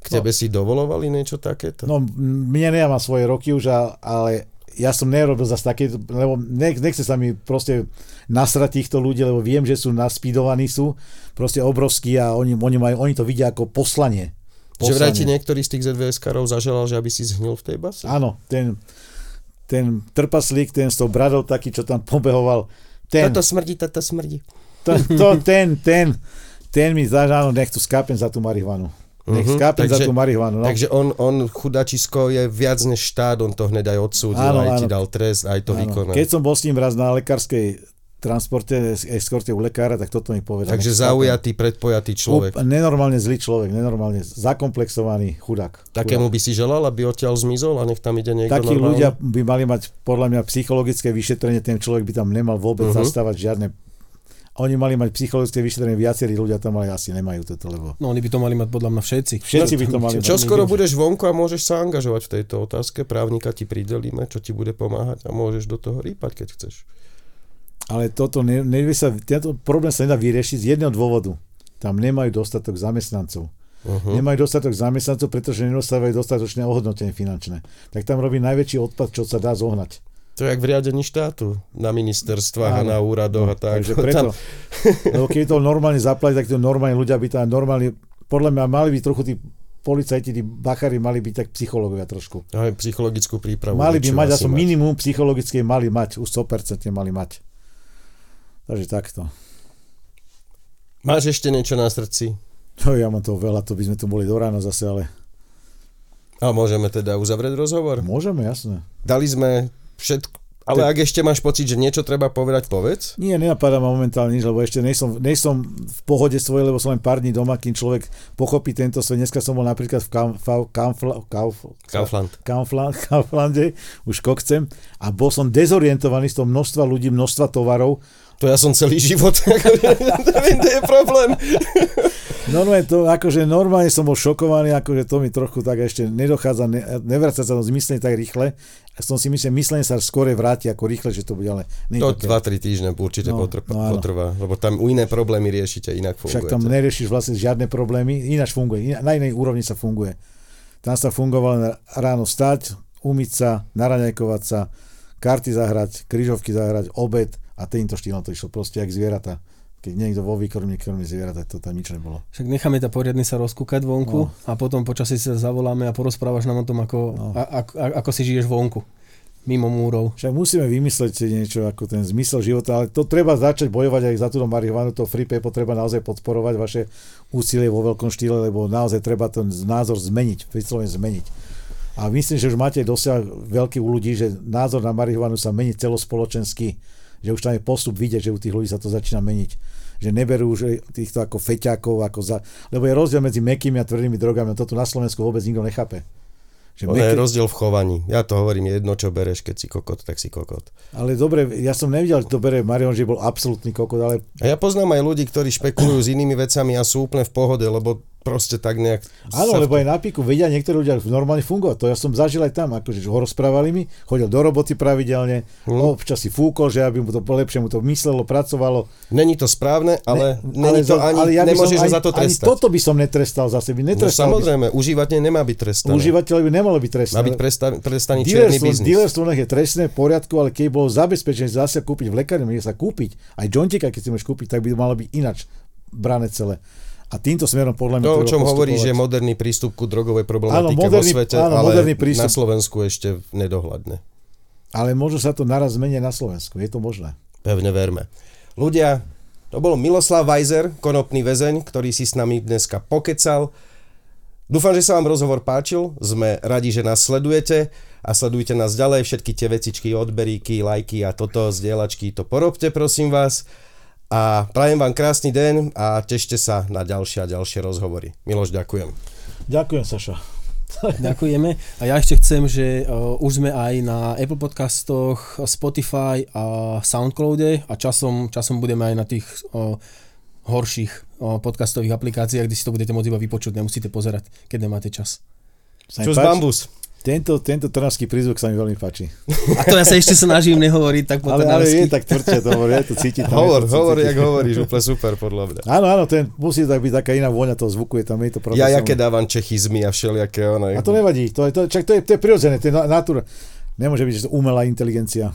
K tebe no. si dovolovali niečo takéto? No, mne nemám svoje roky už, ale ja som nerobil zase také, lebo nechce sa mi proste nasrať týchto ľudí, lebo viem, že sú naspídovaní sú, proste obrovskí a oni, oni, majú, oni to vidia ako poslanie. Poslanie. Že vraj ti niektorý z tých ZVS-karov zaželal, že aby si zhnil v tej base? Áno, ten, ten trpaslík, ten s tou bradou taký, čo tam pobehoval. Ten, toto smrdí, toto smrdí. To, to, ten, ten, ten mi zažal, nech tu skápem za tú marihuanu. Nech uh-huh, skápem takže, za tú marihuanu. No. Takže on, on, chudačisko, je viac než štát, on to hneď aj odsúdil, áno, aj áno. ti dal trest, aj to áno. vykonal. Keď som bol s ním raz na lekárskej transporte, eskorte u lekára, tak toto mi povedal. Takže zaujatý, predpojatý človek. Up, nenormálne zlý človek, nenormálne zakomplexovaný chudák. Takému by si želal, aby odtiaľ zmizol a nech tam ide niekto Takí normálne? ľudia by mali mať podľa mňa psychologické vyšetrenie, ten človek by tam nemal vôbec uh-huh. zastávať žiadne oni mali mať psychologické vyšetrenie, viacerí ľudia tam mali asi nemajú toto, lebo... No oni by to mali mať podľa mňa všetci. Všetci by to mali mať. Čo skoro budeš vonku a môžeš sa angažovať v tejto otázke, právnika ti pridelíme, čo ti bude pomáhať a môžeš do toho rýpať, keď chceš. Ale toto ne, nevie sa, tento problém sa nedá vyriešiť z jedného dôvodu. Tam nemajú dostatok zamestnancov. Uh-huh. Nemajú dostatok zamestnancov, pretože nedostávajú dostatočné ohodnotenie finančné. Tak tam robí najväčší odpad, čo sa dá zohnať. To je jak v riadení štátu, na ministerstvách Áno. a na úradoch no, a tak. Takže <laughs> preto, tam... lebo keď to normálne zaplatiť, tak to normálne ľudia by tam normálne, podľa mňa mali byť trochu tí policajti, tí bachári mali byť tak psychológovia trošku. Aj psychologickú prípravu. Mali by mať, asi minimum psychologické mali mať, už 100% mali mať. Takže takto. Máš ešte niečo na srdci? No, ja mám toho veľa, to by sme tu boli do rána zase, ale... A môžeme teda uzavrieť rozhovor? Môžeme, jasné. Dali sme všetko, ale ak ešte máš pocit, že niečo treba povedať, povedz. Nie, nenapadá ma momentálne nič, lebo ešte nejsom, nejsom v pohode svojej, lebo som len pár dní doma, kým človek pochopí tento svet. Dneska som bol napríklad v Kauflande, už kokcem, a bol som dezorientovaný z toho množstva ľudí, množstva tovarov. To ja som celý život, <laughs> to je problém. Normálne to, akože normálne som bol šokovaný, akože to mi trochu tak ešte nedochádza, ne, nevráca sa to zmyslenie tak rýchle. A som si myslím, myslenie sa skôr vráti ako rýchle, že to bude, ale... To 2-3 týždne určite no, potrvá, no, potrvá, lebo tam iné problémy riešite, inak funguje. Však tam neriešiš vlastne žiadne problémy, ináč funguje, na inej úrovni sa funguje. Tam sa fungovalo ráno stať, umyť sa, naraňajkovať sa, karty zahrať, kryžovky zahrať, obed a týmto štýlom to išlo proste jak zvieratá keď niekto vo výkrmne krmi zvieratá, to tam nič nebolo. Však necháme ťa poriadne sa rozkúkať vonku no. a potom počasí sa zavoláme a porozprávaš nám o tom, ako, no. a, a, a, ako si žiješ vonku mimo múrov. Však musíme vymysleť niečo ako ten zmysel života, ale to treba začať bojovať aj za túto marihuanu, to free paper treba naozaj podporovať vaše úsilie vo veľkom štýle, lebo naozaj treba ten názor zmeniť, vyslovene zmeniť. A myslím, že už máte dosiaľ veľký u ľudí, že názor na marihuanu sa mení celospoločensky, že už tam je postup vidieť, že u tých ľudí sa to začína meniť že neberú už týchto ako feťakov, ako za, lebo je rozdiel medzi mekými a tvrdými drogami, a toto na Slovensku vôbec nikto nechápe. Že meké... je rozdiel v chovaní. Ja to hovorím jedno, čo bereš, keď si kokot, tak si kokot. Ale dobre, ja som nevidel, že to bere Marion, že bol absolútny kokot, ale... A ja poznám aj ľudí, ktorí špekulujú s inými vecami a sú úplne v pohode, lebo proste tak nejak... Áno, lebo aj na píku vedia niektorí ľudia normálne fungovať. To ja som zažil aj tam, akože ho rozprávali mi, chodil do roboty pravidelne, hmm. občas si fúkol, že aby mu to lepšie mu to myslelo, pracovalo. Není to správne, ale, ne, ale to ani, ale ja nemôžeš som, za to trestať. Ani toto by som netrestal zase. By netrestal no, samozrejme, by... užívateľ nemá byť trestaný. Užívateľ by nemalo byť trestaný. Má byť prestaný černý biznis. Dealerstvo je trestné, v poriadku, ale keď bolo zabezpečené zase kúpiť v lekárni, sa kúpiť, aj jointika, keď si môžeš kúpiť, tak by to malo byť inač brané celé. A týmto smerom podľa mňa... To, o čom hovorí, že moderný prístup ku drogovej problematike áno, moderný, vo svete, áno, ale moderný prístup. na Slovensku ešte nedohľadne. Ale možno sa to naraz zmenia na Slovensku, je to možné. Pevne verme. Ľudia, to bol Miloslav Weiser, konopný väzeň, ktorý si s nami dneska pokecal. Dúfam, že sa vám rozhovor páčil, sme radi, že nás sledujete a sledujte nás ďalej, všetky tie vecičky, odberíky, lajky a toto, zdieľačky, to porobte prosím vás. A prajem vám krásny deň a tešte sa na ďalšie a ďalšie rozhovory. Miloš, ďakujem. Ďakujem, Saša. <laughs> Ďakujeme. A ja ešte chcem, že uh, už sme aj na Apple podcastoch, Spotify a Soundcloude a časom, časom budeme aj na tých uh, horších uh, podcastových aplikáciách, kde si to budete môcť iba vypočuť, nemusíte pozerať, keď nemáte čas. Čus bambus. Tento, tento trnavský prízvuk sa mi veľmi páči. A to ja sa ešte snažím nehovoriť tak po ale, ale je tak tvrdšie to hovorí, to cítiť. Hovor, to hovor, jak hovoríš, úplne super podľa mňa. Áno, áno, ten musí tak byť taká iná vôňa toho zvuku, je tam je to Ja jaké dávam čechizmy a všelijaké ono. A to nevadí, to je, to, čak to je, to je prirodzené, to je natúra. Nemôže byť, že to umelá inteligencia.